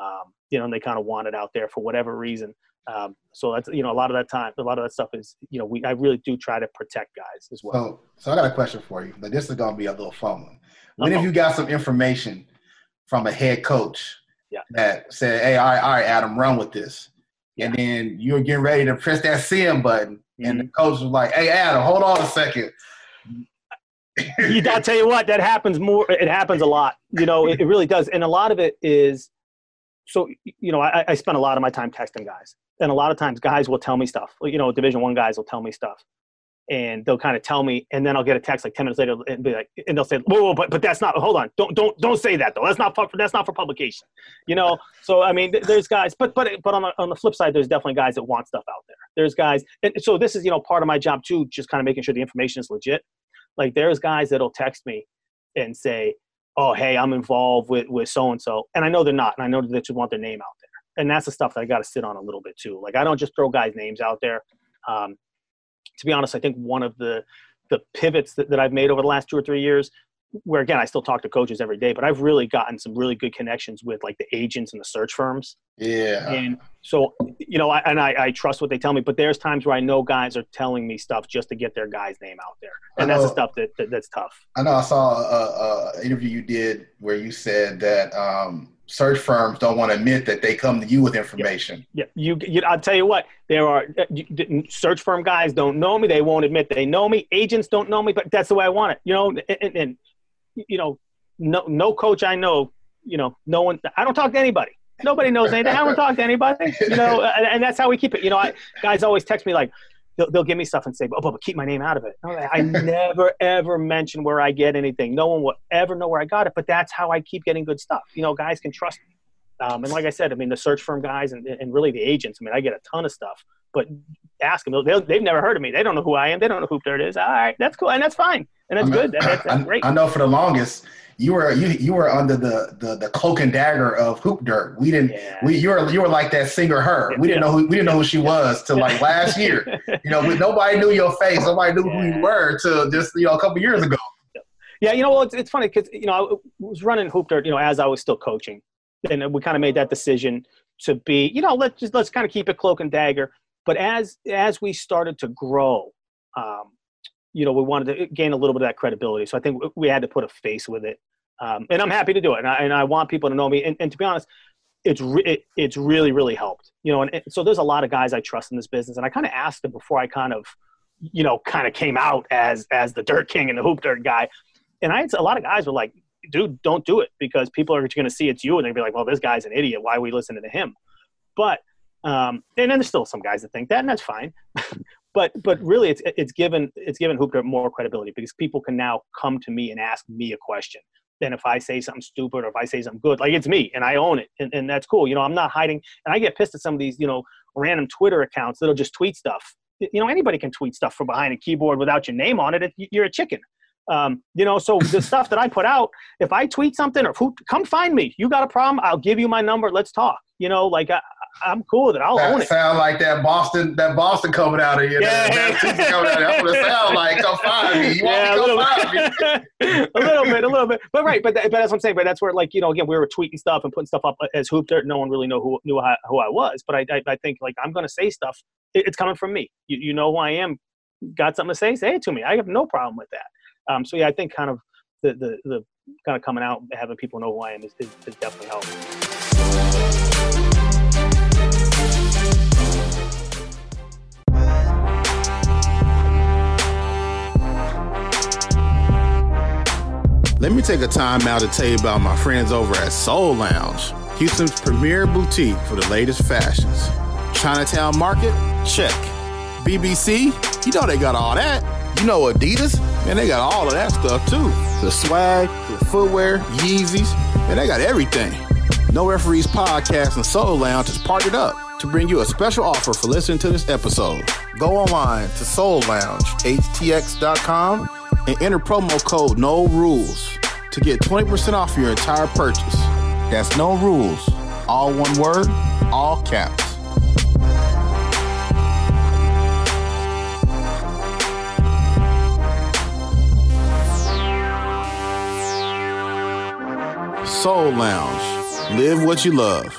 um, you know, and they kind of want it out there for whatever reason. Um, so that's you know a lot of that time, a lot of that stuff is you know we I really do try to protect guys as well. So, so I got a question for you, but this is going to be a little fun one. When have you got some information from a head coach yeah. that said, "Hey, all right, all right, Adam, run with this," yeah. and then you're getting ready to press that send button, mm-hmm. and the mm-hmm. coach was like, "Hey, Adam, hold on a second. I'll tell you what, that happens more. It happens a lot. You know, it, it really does, and a lot of it is so you know I, I spend a lot of my time texting guys. And a lot of times guys will tell me stuff. You know division one guys will tell me stuff. And they'll kind of tell me and then i'll get a text like 10 minutes later and be like and they'll say whoa, whoa but, but that's not hold on. Don't don't don't say that though. That's not for that's not for publication. You know? So i mean there's guys but but but on the, on the flip side there's definitely guys that want stuff out there. There's guys and so this is you know part of my job too just kind of making sure the information is legit. Like there's guys that'll text me and say oh hey i'm involved with with so and so and i know they're not and i know that you want their name out there and that's the stuff that i got to sit on a little bit too like i don't just throw guys names out there um, to be honest i think one of the the pivots that, that i've made over the last two or three years where again I still talk to coaches every day, but I've really gotten some really good connections with like the agents and the search firms. Yeah. And so you know, I, and I, I trust what they tell me, but there's times where I know guys are telling me stuff just to get their guy's name out there, and know, that's the stuff that, that, that's tough. I know I saw a, a, interview you did where you said that um, search firms don't want to admit that they come to you with information. Yeah, yeah. You, you, I'll tell you what. There are uh, search firm guys don't know me. They won't admit they know me. Agents don't know me, but that's the way I want it. You know, and, and you know, no no coach I know, you know, no one. I don't talk to anybody. Nobody knows anything. I don't talk to anybody. You know, and, and that's how we keep it. You know, I, guys always text me like, they'll, they'll give me stuff and say, "Oh, but keep my name out of it." I never ever mention where I get anything. No one will ever know where I got it. But that's how I keep getting good stuff. You know, guys can trust me. Um, and like I said, I mean, the search firm guys and, and really the agents. I mean, I get a ton of stuff. But ask them; they've never heard of me. They don't know who I am. They don't know who Dirt is. All right, that's cool, and that's fine and that's good. That, that's, that's great. I know for the longest you were you you were under the the, the cloak and dagger of hoop dirt. We didn't yeah. we you were you were like that singer her. We didn't know who we didn't know who she was till like last year. You know, nobody knew your face. Nobody knew who you were till just you know a couple years ago. Yeah, you know, well, it's, it's funny because you know I was running hoop dirt, you know, as I was still coaching, and we kind of made that decision to be, you know, let's just let's kind of keep it cloak and dagger. But as as we started to grow, um, you know, we wanted to gain a little bit of that credibility. So I think we had to put a face with it. Um, and I'm happy to do it. And I, and I want people to know me. And, and to be honest, it's re- it, it's really really helped. You know, and it, so there's a lot of guys I trust in this business, and I kind of asked them before I kind of, you know, kind of came out as as the dirt king and the hoop dirt guy. And I had a lot of guys were like, "Dude, don't do it because people are going to see it's you, and they'll be like, well, this guy's an idiot. Why are we listening to him?" But um, and then there's still some guys that think that, and that's fine. but but really it's it's given it's given Hoop Dirt more credibility because people can now come to me and ask me a question than if I say something stupid or if I say something good. Like it's me and I own it and, and that's cool. You know, I'm not hiding and I get pissed at some of these, you know, random Twitter accounts that'll just tweet stuff. You know, anybody can tweet stuff from behind a keyboard without your name on it. You're a chicken. Um, you know, so the stuff that I put out, if I tweet something or who, come find me, you got a problem, I'll give you my number. Let's talk. You know, like I'm cool with it. I'll that own it. Sound like that Boston, that Boston coming out of here. Yeah. That, that coming out of That's what it sound like. Come find me. You yeah, want me? Come find me. a little bit, a little bit. But right, but, that, but that's what I'm saying. But that's where, like, you know, again, we were tweeting stuff and putting stuff up as hoop dirt. No one really know who knew how, who I was. But I, I, I think like I'm going to say stuff. It, it's coming from me. You, you know who I am. Got something to say? Say it to me. I have no problem with that. Um, so yeah, I think kind of the the, the kind of coming out, having people know who I am is, is, is definitely helping. Let me take a time out to tell you about my friends over at Soul Lounge, Houston's premier boutique for the latest fashions. Chinatown Market? Check. BBC? You know they got all that. You know Adidas? Man, they got all of that stuff too. The swag, the footwear, Yeezys, man, they got everything. No Referees Podcast and Soul Lounge is partnered up to bring you a special offer for listening to this episode. Go online to Soul Lounge, htx.com, and enter promo code No Rules to get 20% off your entire purchase. That's No Rules, all one word, all caps. Soul Lounge. Live what you love.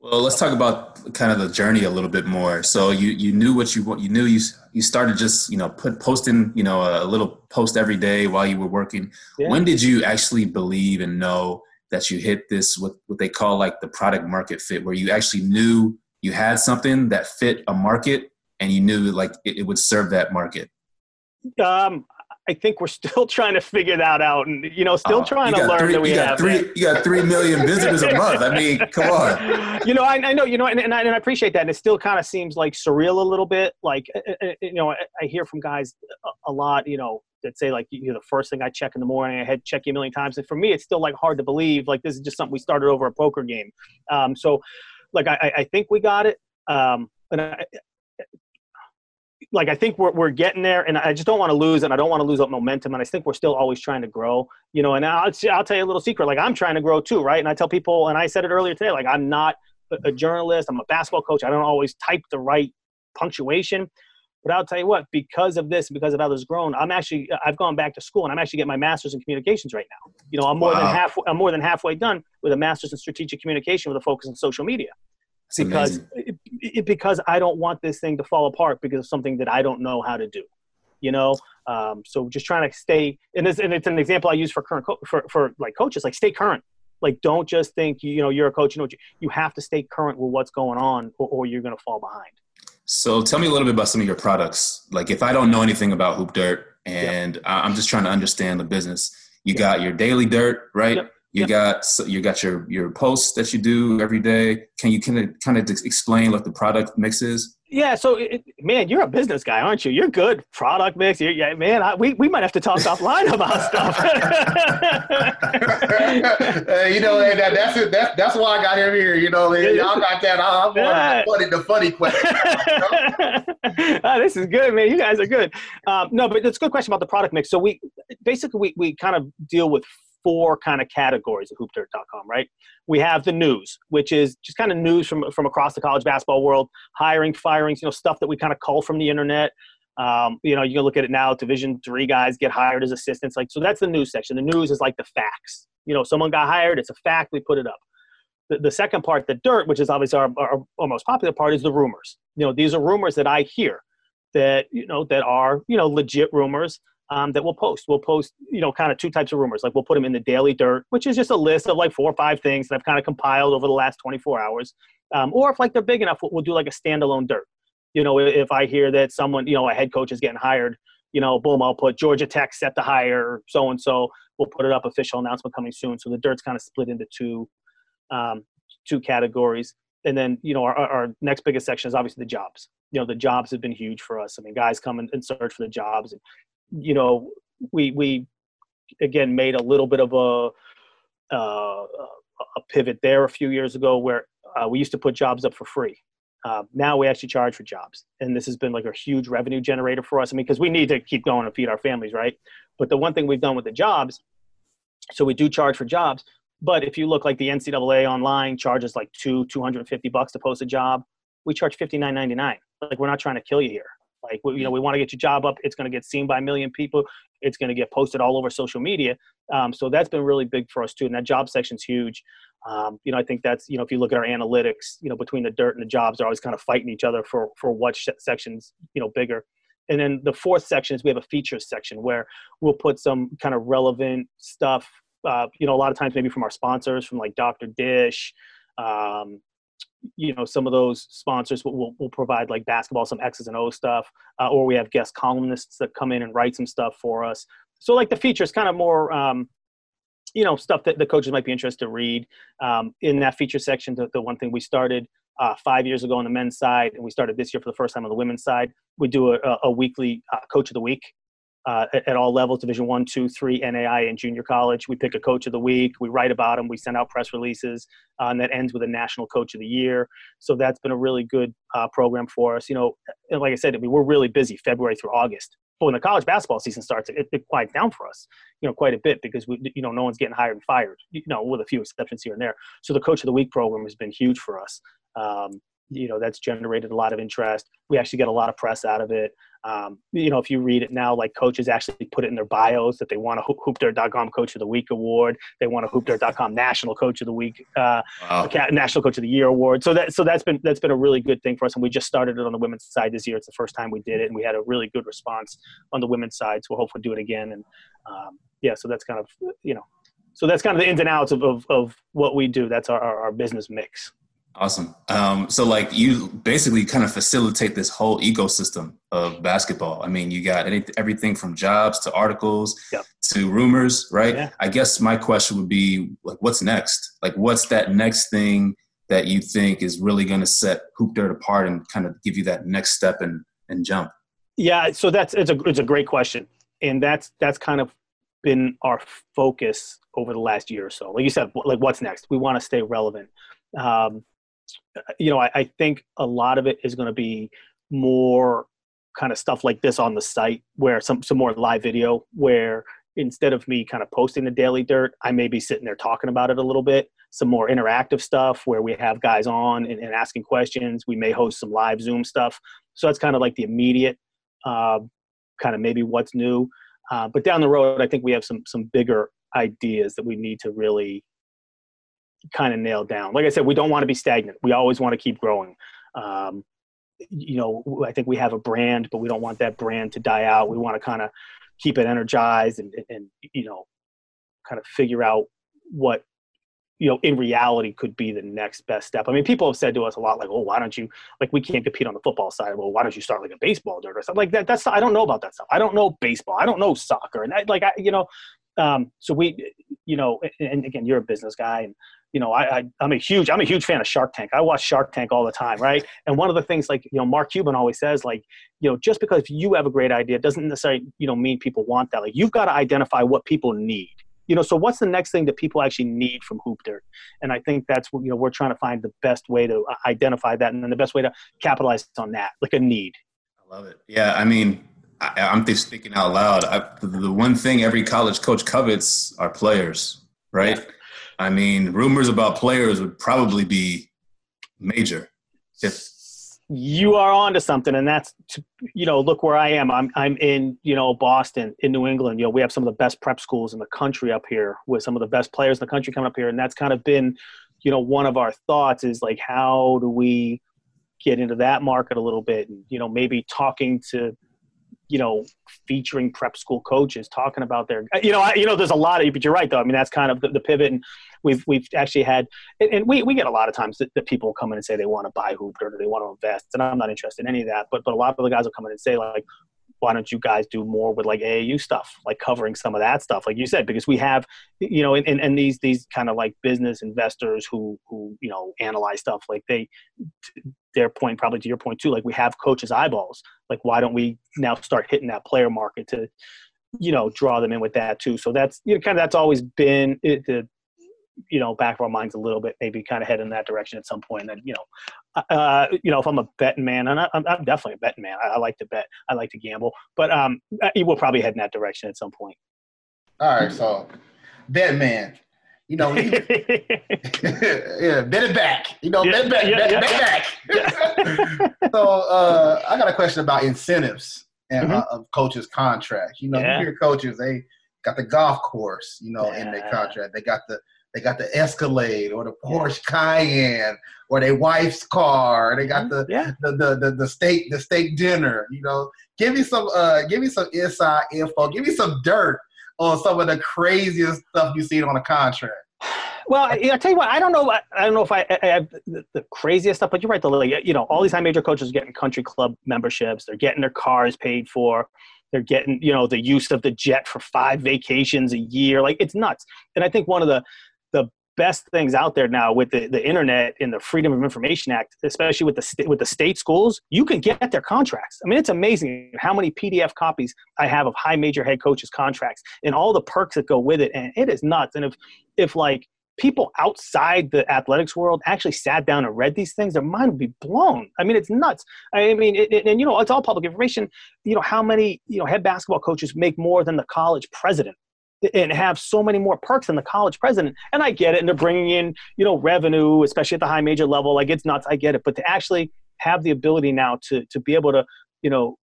Well, let's talk about kind of the journey a little bit more. So you you knew what you you knew you you started just you know put posting you know a little post every day while you were working. Yeah. When did you actually believe and know that you hit this what what they call like the product market fit, where you actually knew you had something that fit a market and you knew like it, it would serve that market? Um, I think we're still trying to figure that out, and you know, still oh, trying to learn three, that we you have. Three, you got three million visitors a month. I mean, come on. You know, I, I know, you know, and, and, I, and I appreciate that. And it still kind of seems like surreal a little bit. Like, uh, uh, uh, you know, I, I hear from guys a, a lot, you know, that say like you know the first thing I check in the morning, I had check you a million times. And for me, it's still like hard to believe. Like this is just something we started over a poker game. Um, so, like I, I think we got it. Um, and I, like I think we're we're getting there, and I just don't want to lose, and I don't want to lose up momentum, and I think we're still always trying to grow, you know. And I'll I'll tell you a little secret, like I'm trying to grow too, right? And I tell people, and I said it earlier today, like I'm not a journalist, I'm a basketball coach, I don't always type the right punctuation, but I'll tell you what, because of this, because of how this grown, I'm actually uh, I've gone back to school, and I'm actually getting my master's in communications right now. You know, I'm more wow. than half I'm more than halfway done with a master's in strategic communication with a focus on social media because it, it, because I don't want this thing to fall apart because of something that I don't know how to do. You know, um, so just trying to stay. And, this, and it's an example I use for current co- for for like coaches, like stay current. Like don't just think you know you're a coach. You know you, you have to stay current with what's going on, or, or you're going to fall behind. So tell me a little bit about some of your products. Like if I don't know anything about Hoop Dirt and yep. I'm just trying to understand the business, you yep. got your daily dirt, right? Yep. You got you got your your posts that you do every day. Can you kind of kind of explain what the product mix is? Yeah, so it, man, you're a business guy, aren't you? You're good product mix. You're, yeah, man, I, we we might have to talk offline about stuff. uh, you know, that, that's it. That, that's why I got him here. You know, y'all got that. I'm yeah. the funny, the funny question. oh, this is good, man. You guys are good. Um, no, but it's a good question about the product mix. So we basically we we kind of deal with four kind of categories of hoopdirt.com, right? We have the news, which is just kind of news from, from across the college basketball world, hiring, firings, you know, stuff that we kind of cull from the internet. Um, you know, you can look at it now, division three guys get hired as assistants. Like, so that's the news section. The news is like the facts. You know, someone got hired, it's a fact, we put it up. The, the second part, the dirt, which is obviously our, our, our most popular part, is the rumors. You know, these are rumors that I hear that, you know, that are, you know, legit rumors um, that we'll post. We'll post, you know, kind of two types of rumors. Like we'll put them in the daily dirt, which is just a list of like four or five things that I've kind of compiled over the last 24 hours. Um, or if like they're big enough, we'll do like a standalone dirt. You know, if I hear that someone, you know, a head coach is getting hired, you know, boom, I'll put Georgia Tech set to hire so and so. We'll put it up. Official announcement coming soon. So the dirt's kind of split into two, um, two categories. And then, you know, our, our next biggest section is obviously the jobs. You know, the jobs have been huge for us. I mean, guys come and, and search for the jobs. And you know, we we again made a little bit of a uh, a pivot there a few years ago where uh, we used to put jobs up for free. Uh, now we actually charge for jobs, and this has been like a huge revenue generator for us. I mean, because we need to keep going and feed our families, right? But the one thing we've done with the jobs, so we do charge for jobs. But if you look like the NCAA online charges like two two hundred and fifty bucks to post a job, we charge fifty nine ninety nine. Like we're not trying to kill you here. Like, you know, we want to get your job up. It's going to get seen by a million people. It's going to get posted all over social media. Um, so that's been really big for us too. And that job section's huge. Um, you know, I think that's, you know, if you look at our analytics, you know, between the dirt and the jobs, they're always kind of fighting each other for, for what section's, you know, bigger. And then the fourth section is we have a features section where we'll put some kind of relevant stuff, uh, you know, a lot of times maybe from our sponsors, from like Dr. Dish, um, you know some of those sponsors will, will, will, provide like basketball some x's and o stuff uh, or we have guest columnists that come in and write some stuff for us so like the feature is kind of more um, you know stuff that the coaches might be interested to read um, in that feature section. The, the one thing we started uh, five years ago on the men's side, and we started this year for the first time on the women's side. We do a, a weekly uh, coach of the week uh, at, all levels division one two three nai and junior college. We pick a coach of the week. We write about them we send out press releases uh, and that ends with a national coach of the year. So that's been a really good uh, program for us. You know like i said mean, we're really busy february through august. But when the college basketball season starts it, it quiets down for us you know quite a bit because we you know no one's getting hired and fired you know with a few exceptions here and there. So the coach of the week program has been huge for us. Um, you know that's generated a lot of interest. We actually get a lot of press out of it um, you know if you read it now like coaches actually put it in their bios that they want a hoopdirt.com coach of the week award. They want a hoopdirt.com national coach of the week uh, wow. national coach of the year award. So that so that's been that's been a really good thing for us and we just started it on the women's side this year. It's the first time we did it and we had a really good response on the women's side so we'll hopefully do it again and um, yeah so that's kind of you know so that's kind of the ins and outs of, of, of what we do. That's our, our, our business mix Awesome. Um, so, like, you basically kind of facilitate this whole ecosystem of basketball. I mean, you got any, everything from jobs to articles yep. to rumors, right? Yeah. I guess my question would be, like, what's next? Like, what's that next thing that you think is really going to set Hoop Dirt apart and kind of give you that next step and, and jump? Yeah. So that's it's a it's a great question, and that's that's kind of been our focus over the last year or so. Like you said, like what's next? We want to stay relevant. Um, you know, I, I think a lot of it is going to be more kind of stuff like this on the site where some some more live video where instead of me kind of posting the daily dirt i may be sitting there talking about it a little bit some more interactive stuff where we have guys on and, and asking questions. We may host some live zoom stuff. So that's kind of like the immediate uh, kind of maybe what's new. Uh, but down the road i think we have some some bigger ideas that we need to really kind of nailed down. Like I said, we don't want to be stagnant. We always want to keep growing. Um, you know, I think we have a brand, but we don't want that brand to die out. We want to kind of keep it energized and, and, you know, kind of figure out what, you know, in reality could be the next best step. I mean, people have said to us a lot, like, "Oh, why don't you like we can't compete on the football side? Well, why don't you start like a baseball dirt or something like that?" That's I don't know about that stuff. I don't know baseball. I don't know soccer, and I, like I, you know, um, so we, you know, and again, you're a business guy, and you know, I, I am a huge I'm a huge fan of Shark Tank. I watch Shark Tank all the time, right? And one of the things, like you know, Mark Cuban always says, like you know, just because you have a great idea doesn't necessarily you know mean people want that. Like you've got to identify what people need. You know, so what's the next thing that people actually need from Hoop Dirt? And I think that's what you know we're trying to find the best way to uh, identify that, and then the best way to capitalize on that, like a need. I love it. Yeah, I mean, I, am just speaking out loud. I, the one thing every college coach covets are players, right? Yeah. I mean, rumors about players would probably be major. If you are onto something, and that's to, you know, look where I am. I'm I'm in you know Boston, in New England. You know, we have some of the best prep schools in the country up here, with some of the best players in the country coming up here, and that's kind of been, you know, one of our thoughts is like, how do we get into that market a little bit, and you know, maybe talking to you know, featuring prep school coaches talking about their, you know, I, you know, there's a lot of, but you're right though. I mean, that's kind of the, the pivot, and we've we've actually had, and we, we get a lot of times that, that people come in and say they want to buy hoop or they want to invest, and I'm not interested in any of that. But but a lot of the guys will come in and say like, why don't you guys do more with like AAU stuff, like covering some of that stuff, like you said, because we have, you know, and, and these these kind of like business investors who who you know analyze stuff, like they, their point probably to your point too, like we have coaches eyeballs, like why don't we now start hitting that player market to, you know, draw them in with that too. So that's you know kind of that's always been it, the you know back of our minds a little bit maybe kind of head in that direction at some point. and then you know uh, uh, you know if i'm a betting man and I, am definitely a betting man I, I, like to bet i like to gamble but um you will probably head in that direction at some point all right so bet man you know you, yeah bet it back you know yeah, bet back yeah, bet, yeah, bet back so uh i got a question about incentives and mm-hmm. uh, of coaches contracts you know you hear coaches they got the golf course, you know, in their contract. They got the they got the Escalade or the Porsche Cayenne or their wife's car. They got mm-hmm. the, yeah. the, the, the the steak the steak dinner. You know, give me some uh give me some inside info. Give me some dirt on some of the craziest stuff you see on a contract. Well, I, I tell you what, I don't know. I don't know if I, I have the, the, craziest stuff, but you're right. The like, you know, all these high major coaches are getting country club memberships. They're getting their cars paid for. they're getting you know the use of the jet for five vacations a year like it's nuts and i think one of the best things out there now with the, the internet and the freedom of information act especially with the st- with the state schools you can get their contracts i mean it's amazing how many pdf copies i have of high major head coaches contracts and all the perks that go with it and it is nuts and if if like people outside the athletics world actually sat down and read these things, their mind would be blown. I mean, it's nuts. I mean, it, it, and you know, it's all public information. You know, how many you know head basketball coaches make more than the college president? And have so many more perks than the college president. And I get it. And they're bringing in, you know, revenue, especially at the high major level. Like it's nuts. I get it. But to actually have the ability now to, to be able to, you know,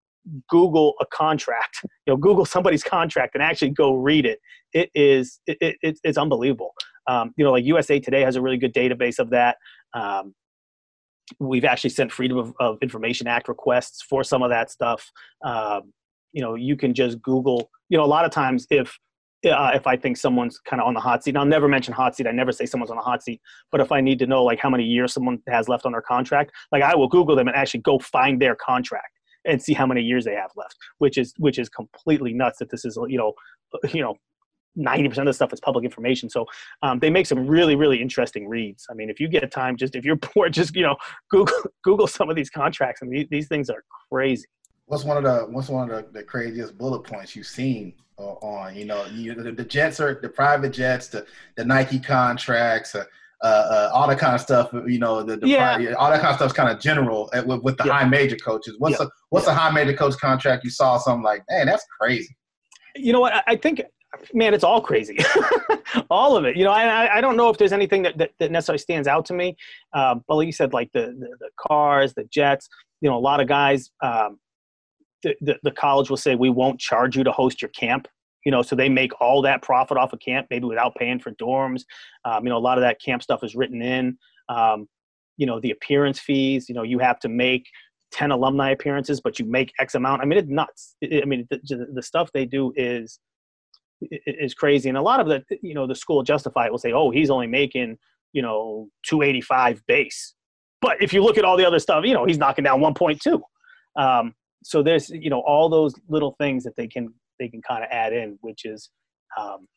Google a contract, you know, Google somebody's contract and actually go read it. It is, it, it, it's unbelievable. Um, you know, like USA Today has a really good database of that. Um, we've actually sent Freedom of, of, Information Act requests for some of that stuff. Um, you know, you can just Google. You know, a lot of times if uh, if I think someone's kind of on the hot seat, I'll never mention hot seat. I never say someone's on the hot seat. But if I need to know like how many years someone has left on their contract, like I will Google them and actually go find their contract and see how many years they have left, which is which is completely nuts. That this is you know you know 90% of the stuff is public information. So um, they make some really, really interesting reads. I mean, if you get time, just if you're bored, just, you know, Google, Google some of these contracts. And these things are crazy. What's one of the, what's one of the, the craziest bullet points you've seen uh, on, you know, you, the, the, jets are the private jets, the, the Nike contracts, uh, uh, uh, all that kind of stuff. You know, the, the yeah. Private, all that kind of stuff's kind of general uh, with, with the yeah. high major coaches. What's yeah. a what's yeah. a high major coach contract you saw? Something like, man, that's crazy. You know what? I think man, it's all crazy, all of it. You know, I, I don't know if there's anything that, that, that necessarily stands out to me. Um, but like you said, like the, the, the cars, the jets. You know, a lot of guys. Um, the, the, college will say we won't charge you to host your camp. You know, so they make all that profit off of camp, maybe without paying for dorms. Um, you know, a lot of that camp stuff is written in. Um, you know, the appearance fees. You know, you have to make 10 alumni appearances, but you make X amount. I mean, it's nuts. I mean, the, the, stuff they do is is crazy. And a lot of the, you know, the school justify it will say, oh, he's only making, you know, 285 base. But if you look at all the other stuff, you know, he's knocking down 1.2. Um, so there's, you know, all those little things that they can, they can kind of add in, which is, um,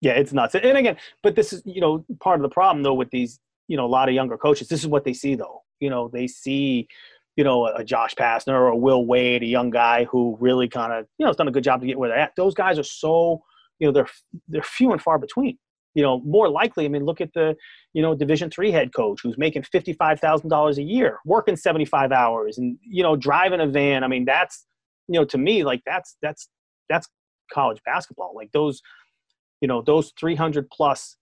yeah, it's nuts. And again, but this is, you know, part of the problem though with these, you know, a lot of younger coaches, this is what they see though. You know, they see, you know, a Josh Pastner or a Will Wade, a young guy who really kind of, you know, has done a good job to get where they're at. Those guys are so you know they're they're few and far between you know more likely i mean look at the you know division three head coach who's making $55000 a year working 75 hours and you know driving a van. I mean that's you know to me like that's that's that's college basketball. Like those you know those 300 plus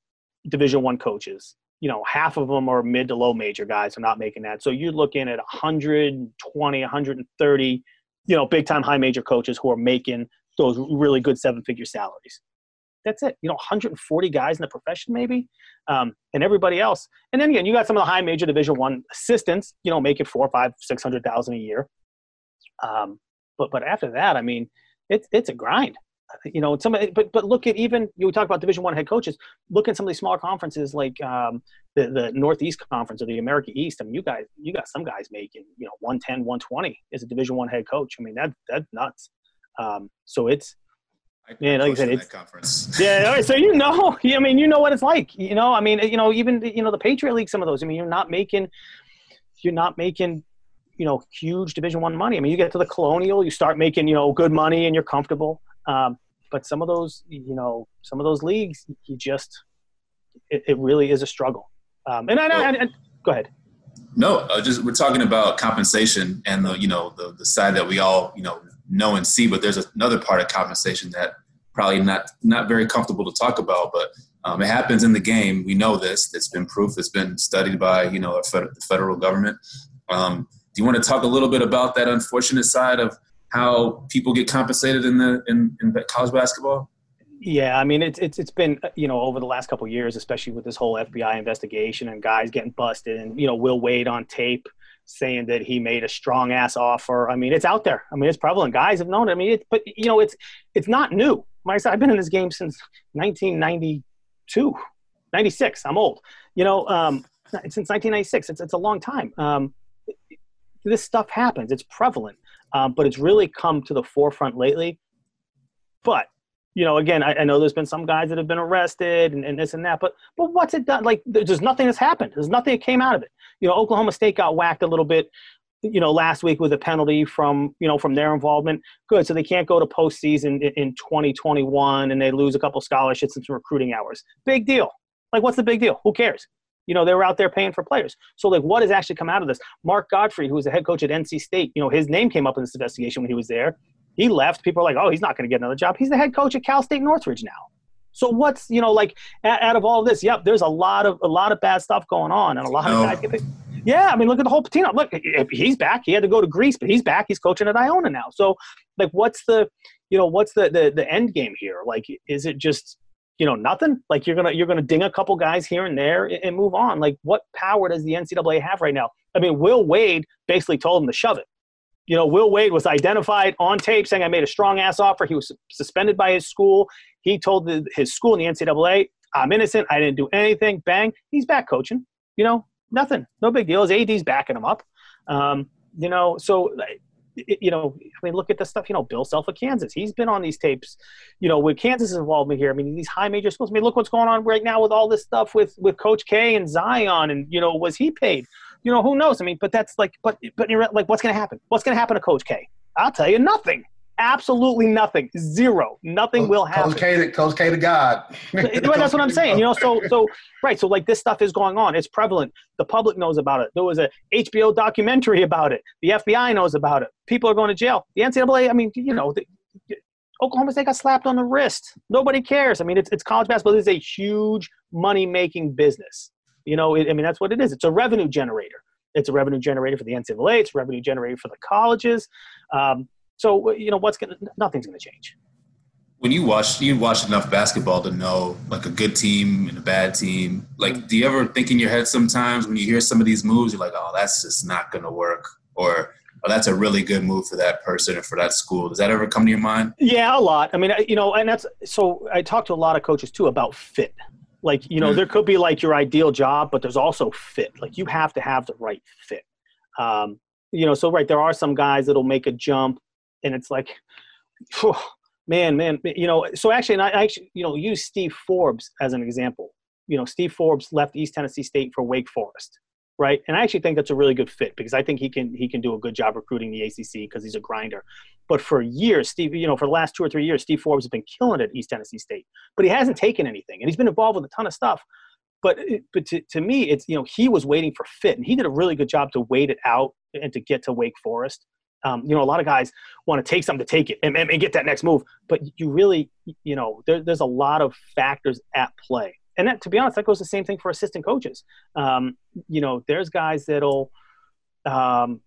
division one coaches you know half of them are mid to low major guys are not making that. So you're looking at 120 130 you know big time high major coaches who are making those really good seven figure salaries. That's it. You know, 140 guys in the profession, maybe, um, and everybody else. And then again, you got some of the high major Division One assistants. You know, make it four, five, six hundred thousand a year. Um, but but after that, I mean, it's it's a grind. You know, some but but look at even you talk about Division One head coaches. Look at some of these smaller conferences like um, the the Northeast Conference or the America East. I mean, you guys you got some guys making you know 110, 120 as a Division One head coach. I mean, that that's nuts. Um, so it's yeah, like I said, it's conference. yeah. All right, so you know, I mean, you know what it's like. You know, I mean, you know, even you know the Patriot League, some of those. I mean, you're not making, you're not making, you know, huge Division One money. I mean, you get to the Colonial, you start making, you know, good money, and you're comfortable. Um, but some of those, you know, some of those leagues, you just, it, it really is a struggle. Um, and I, well, and, and, go ahead. No, uh, just we're talking about compensation and the, you know, the the side that we all, you know, know and see. But there's another part of compensation that probably not not very comfortable to talk about, but um, it happens in the game. We know this. It's been proof. It's been studied by you know the federal government. Um, do you want to talk a little bit about that unfortunate side of how people get compensated in the in, in college basketball? Yeah, I mean it's it's it's been you know over the last couple years, especially with this whole FBI investigation and guys getting busted, and you know Will Wade on tape saying that he made a strong ass offer. I mean, it's out there. I mean, it's prevalent. Guys have known it. I mean, it, but you know, it's it's not new. Said, I've been in this game since 1992, 96. I'm old. You know, um, since 1996. It's it's a long time. Um, this stuff happens. It's prevalent. um, but it's really come to the forefront lately. But you know, again, I, I, know there's been some guys that have been arrested and, and, this and that, but but what's it done? Like, there's nothing that's happened. There's nothing that came out of it. You know, Oklahoma State got whacked a little bit, you know, last week with a penalty from you know from their involvement. Good, so they can't go to postseason in, in 2021, and they lose a couple scholarships and some recruiting hours. Big deal. Like, what's the big deal? Who cares? You know, they were out there paying for players. So, like, what has actually come out of this? Mark Gottfried, who was the head coach at NC State, you know, his name came up in this investigation when he was there. He left. People are like, oh, he's not going to get another job. He's the head coach at Cal State Northridge now. So what's you know like out of all of this? Yep, there's a lot of a lot of bad stuff going on, and a lot of get. Yeah, I mean, look at the whole Pitino. Look, he's back. He had to go to Greece, but he's back. He's coaching at Iona now. So, like, what's the, you know, what's the the, the end game here? Like, is it just you know nothing like you're gonna you're gonna ding a couple guys here and there and move on like what power does the ncaa have right now i mean will wade basically told him to shove it you know, Will Wade was identified on tape saying I made a strong ass offer. He was suspended by his school. He told the, his school in the NCAA, I'm innocent. I didn't do anything. Bang. He's back coaching. You know, nothing. No big deal. His AD's backing him up. Um, you know, so, you know, I mean, look at the stuff, you know, Bill Self of Kansas. He's been on these tapes, you know, with Kansas' involvement here. I mean, these high major schools. I mean, look what's going on right now with all this stuff with, with Coach K and Zion. And, you know, was he paid? You know, who knows? I mean, but that's like, but but you're like, what's going to happen? What's going to happen to Coach K? I'll tell you, nothing. Absolutely nothing. Zero. Nothing will happen. Coach K, Coach K to God. right, that's what I'm saying. You know, so so right. So like this stuff is going on. It's prevalent. The public knows about it. There was a HBO documentary about it. The FBI knows about it. People are going to jail. The NCAA. I mean, you know. The, Oklahoma State got slapped on the wrist. Nobody cares. I mean, it's, it's college basketball. This is a huge money making business. You know, it, I mean, that's what it is. It's a revenue generator. It's a revenue generator for the NCAA. It's a revenue generator for the colleges. Um, so, you know, what's going to, nothing's going to change. When you watch, you watch enough basketball to know like a good team and a bad team. Like, do you ever think in your head sometimes when you hear some of these moves, you're like, oh, that's just not going to work? Or, oh, that's a really good move for that person or for that school. Does that ever come to your mind? Yeah, a lot. I mean, you know, and that's so I talk to a lot of coaches too about fit. Like, you know, there could be like your ideal job, but there's also fit. Like, you have to have the right fit. Um, you know, so right, there are some guys that'll make a jump, and it's like, whew, man, man, you know. So actually, and I actually, you know, use Steve Forbes as an example. You know, Steve Forbes left East Tennessee State for Wake Forest right? And I actually think that's a really good fit because I think he can he can do a good job recruiting the ACC because he's a grinder. But for years, Steve, you know, for the last two or three years, Steve Forbes has been killing it at East Tennessee State, but he hasn't taken anything, and he's been involved with a ton of stuff. But but to, to me, it's you know he was waiting for fit, and he did a really good job to wait it out and to get to Wake Forest. Um, you know, a lot of guys want to take something to take it and, and, and, get that next move, but you really, you know, there, there's a lot of factors at play and that, to be honest, that goes the same thing for assistant coaches. Um, you know, there's guys that'll, um,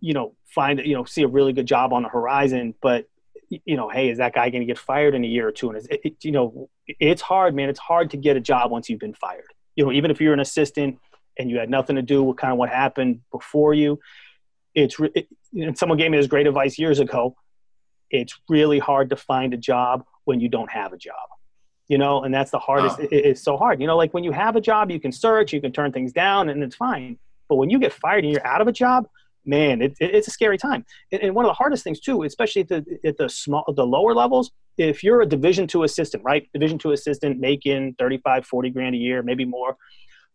you know, find you know see a really good job on the horizon, but you know, hey, is that guy going to get fired in a year or two? And it, it, you know, it's hard, man. It's hard to get a job once you've been fired. You know, even if you're an assistant and you had nothing to do with kind of what happened before you, it's it, and someone gave me this great advice years ago. It's really hard to find a job when you don't have a job you know, and that's the hardest. Oh. It, it's so hard. You know, like when you have a job, you can search, you can turn things down, and it's fine. But when you get fired and you're out of a job, man, it, it, it's a scary time. And, and, one of the hardest things too, especially at the at the small, the lower levels, if you're a Division two assistant, right? Division two assistant making 35, 40 grand a year, maybe more.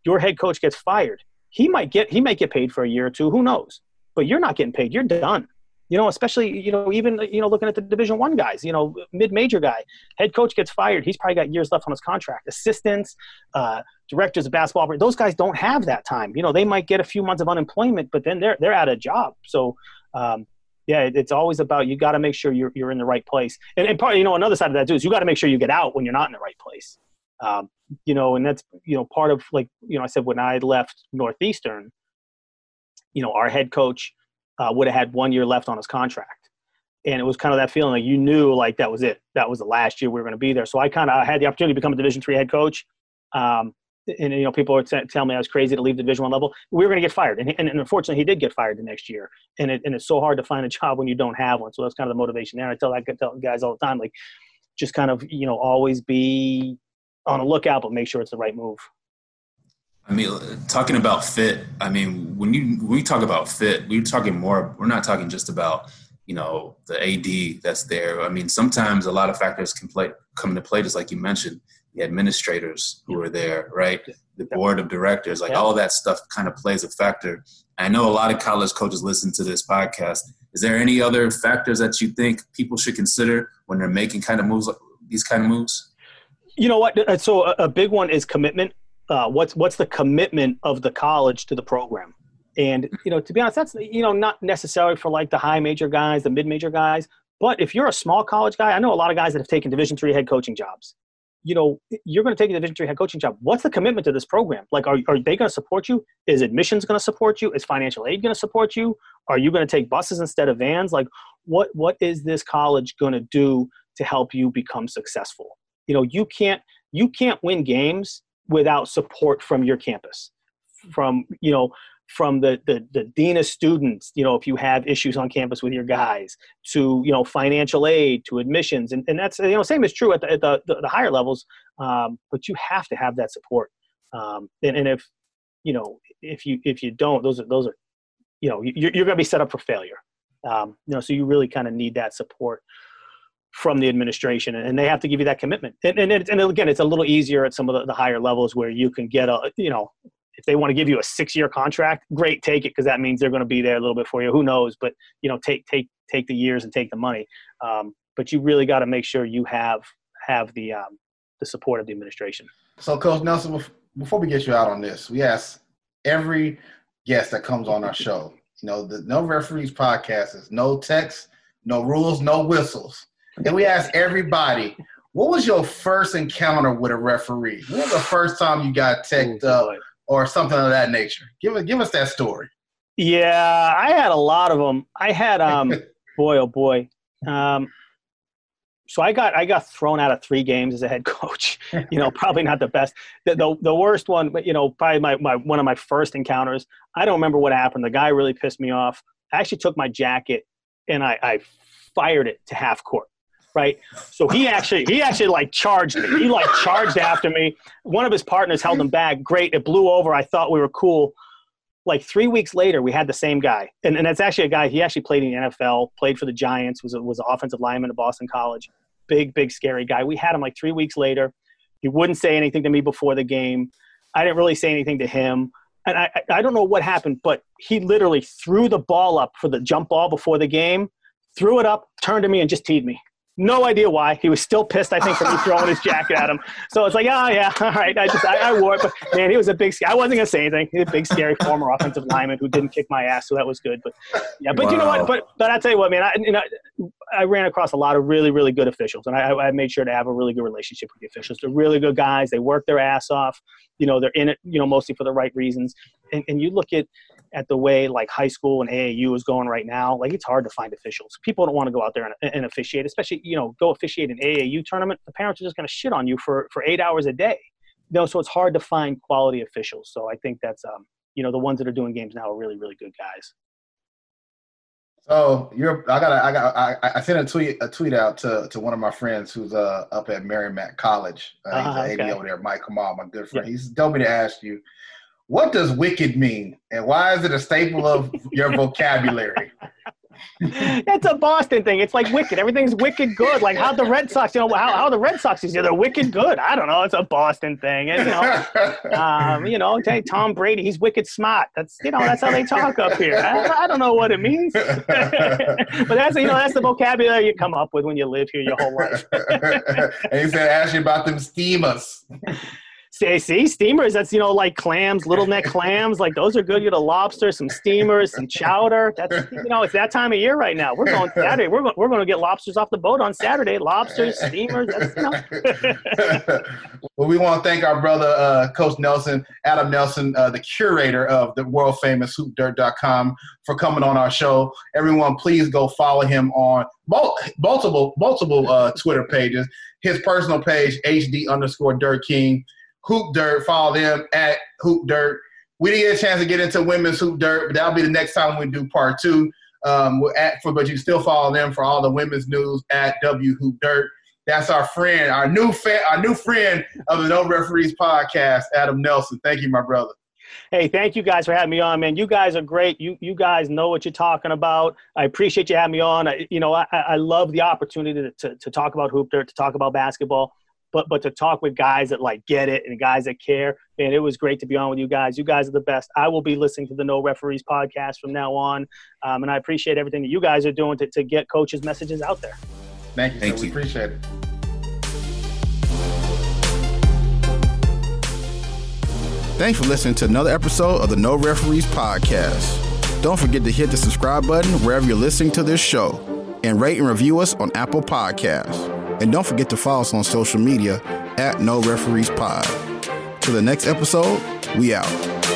Your head coach gets fired. He might get he might get paid for a year or two. Who knows? But you're not getting paid. You're done you know, especially, you know, even, you know, looking at the division one guys, you know, mid-major guy, head coach gets fired. He's probably got years left on his contract. Assistants, uh, directors of basketball, those guys don't have that time. You know, they might get a few months of unemployment, but then they're, they're out of job. So, um, yeah, it, it's always about, you got to make sure you're, you're in the right place. And, and part, you know, another side of that too, is you got to make sure you get out when you're not in the right place. Um, you know, and that's, you know, part of like, you know, I said, when I left Northeastern, you know, our head coach, uh, would have had one year left on his contract. And it was kind of that feeling like you knew like that was it. That was the last year we were going to be there. So I kind of had the opportunity to become a Division three head coach. Um, and you know, people were t- telling me I was crazy to leave Division One level. We were going to get fired, and, and, and, unfortunately, he did get fired the next year. And it, and it's so hard to find a job when you don't have one. So that's kind of the motivation there. I tell I tell guys all the time, like, just kind of you know always be on a lookout, but make sure it's the right move. I mean, talking about fit. I mean, when you when we talk about fit, we're talking more. We're not talking just about you know the AD that's there. I mean, sometimes a lot of factors can play come into play, just like you mentioned. The administrators who are there, right? The board of directors, like all that stuff, kind of plays a factor. I know a lot of college coaches listen to this podcast. Is there any other factors that you think people should consider when they're making kind of moves, these kind of moves? You know what? Uh, so a big one is commitment. Uh, what's what's the commitment of the college to the program? And you know, to be honest, that's you know not necessarily for like the high major guys, the mid major guys. But if you're a small college guy, I know a lot of guys that have taken Division three head coaching jobs. You know, you're going to take a Division three head coaching job. What's the commitment to this program? Like, are are they going to support you? Is admissions going to support you? Is financial aid going to support you? Are you going to take buses instead of vans? Like, what what is this college going to do to help you become successful? You know, you can't you can't win games without support from your campus, from you know from the, the the dean of students you know if you have issues on campus with your guys to you know financial aid to admissions and, and that's you know same is true at the, at the, the, higher levels um, but you have to have that support um, and, and if you know if you if you don't those are those are you know you're, you're going to be set up for failure um, you know so you really kind of need that support from the administration and they have to give you that commitment. And, and, and again it's a little easier at some of the, the higher levels where you can get a you know if they want to give you a six year contract great take it because that means they're going to be there a little bit for you who knows but you know take take take the years and take the money. Um, but you really got to make sure you have have the um, the support of the administration. So coach nelson before we get you out on this we ask every guest that comes on our show you know the no referees podcast is no text no rules no whistles and we ask everybody, what was your first encounter with a referee? When was the first time you got teched up or something of that nature? Give us give us that story. Yeah, I had a lot of them. I had um boy oh boy. Um so I got I got thrown out of three games as a head coach. You know, probably not the best. The, the, the worst one, but you know, probably my, my one of my first encounters. I don't remember what happened. The guy really pissed me off. I actually took my jacket and I, I fired it to half court right? So he actually he actually like charged me. He like charged after me. One of his partners held him back. Great, it blew over. I thought we were cool. Like three weeks later, we had the same guy, and, and that's actually a guy. He actually played in the NFL, played for the Giants, was a, was an offensive lineman at Boston College. Big, big, scary guy. We had him like three weeks later. He wouldn't say anything to me before the game. I didn't really say anything to him. And I, I don't know what happened, but he literally threw the ball up for the jump ball before the game, threw it up, turned to me, and just teed me. No idea why. He was still pissed, I think, for me throwing his jacket at him. So it's like, oh, yeah, all right. I just, I, I wore it. But man, he was a big, I wasn't going to say anything. He's a big, scary former offensive lineman who didn't kick my ass. So that was good. But yeah, but wow. you know what? But, but I tell you what, man, I, you know, I ran across a lot of really, really good officials. And I, I made sure to have a really good relationship with the officials. They're really good guys. They work their ass off. You know, they're in it, you know, mostly for the right reasons. And, and you look at, at the way like high school and AAU is going right now, like it's hard to find officials. People don't want to go out there and, and officiate, especially you know go officiate an AAU tournament. The parents are just going to shit on you for for eight hours a day. You know, so it's hard to find quality officials. So I think that's um you know the ones that are doing games now are really really good guys. So you're I got I got I, I sent a tweet a tweet out to, to one of my friends who's uh up at Merrimack College. Uh, he's uh, an okay. Over there, Mike Kamal, my good friend. Yeah. He's told me to ask you what does wicked mean? And why is it a staple of your vocabulary? it's a Boston thing. It's like wicked. Everything's wicked good. Like how the Red Sox, you know, how, how the Red Sox is, yeah, they're wicked good. I don't know. It's a Boston thing. And, you know, um, you know, Tom Brady, he's wicked smart. That's, you know, that's how they talk up here. I, I don't know what it means. but that's, you know, that's the vocabulary you come up with when you live here your whole life. and he said, ask you about them steamers. See, see, steamers. That's you know like clams, little neck clams. Like those are good. You get a lobster, some steamers, some chowder. That's you know it's that time of year right now. We're going Saturday. We're going, we're going to get lobsters off the boat on Saturday. Lobsters, steamers. That's, you know. well, we want to thank our brother uh, Coach Nelson, Adam Nelson, uh, the curator of the world famous HoopDirt.com, for coming on our show. Everyone, please go follow him on multiple multiple uh, Twitter pages. His personal page, HD underscore Dirt King Hoop Dirt. Follow them at Hoop Dirt. We didn't get a chance to get into women's hoop dirt, but that'll be the next time we do part two. Um, we're at for, but you still follow them for all the women's news at W Hoop Dirt. That's our friend, our new fan, our new friend of the No Referees podcast, Adam Nelson. Thank you, my brother. Hey, thank you guys for having me on, man. You guys are great. You you guys know what you're talking about. I appreciate you having me on. I, you know, I, I love the opportunity to, to, to talk about hoop dirt, to talk about basketball, but but to talk with guys that like get it and guys that care. Man, it was great to be on with you guys. You guys are the best. I will be listening to the No Referees podcast from now on, um, and I appreciate everything that you guys are doing to, to get coaches' messages out there. Thank you. Thank sir. you. We appreciate it. Thanks for listening to another episode of the No Referees Podcast. Don't forget to hit the subscribe button wherever you're listening to this show and rate and review us on Apple Podcasts. And don't forget to follow us on social media at No Referees Pod. Till the next episode, we out.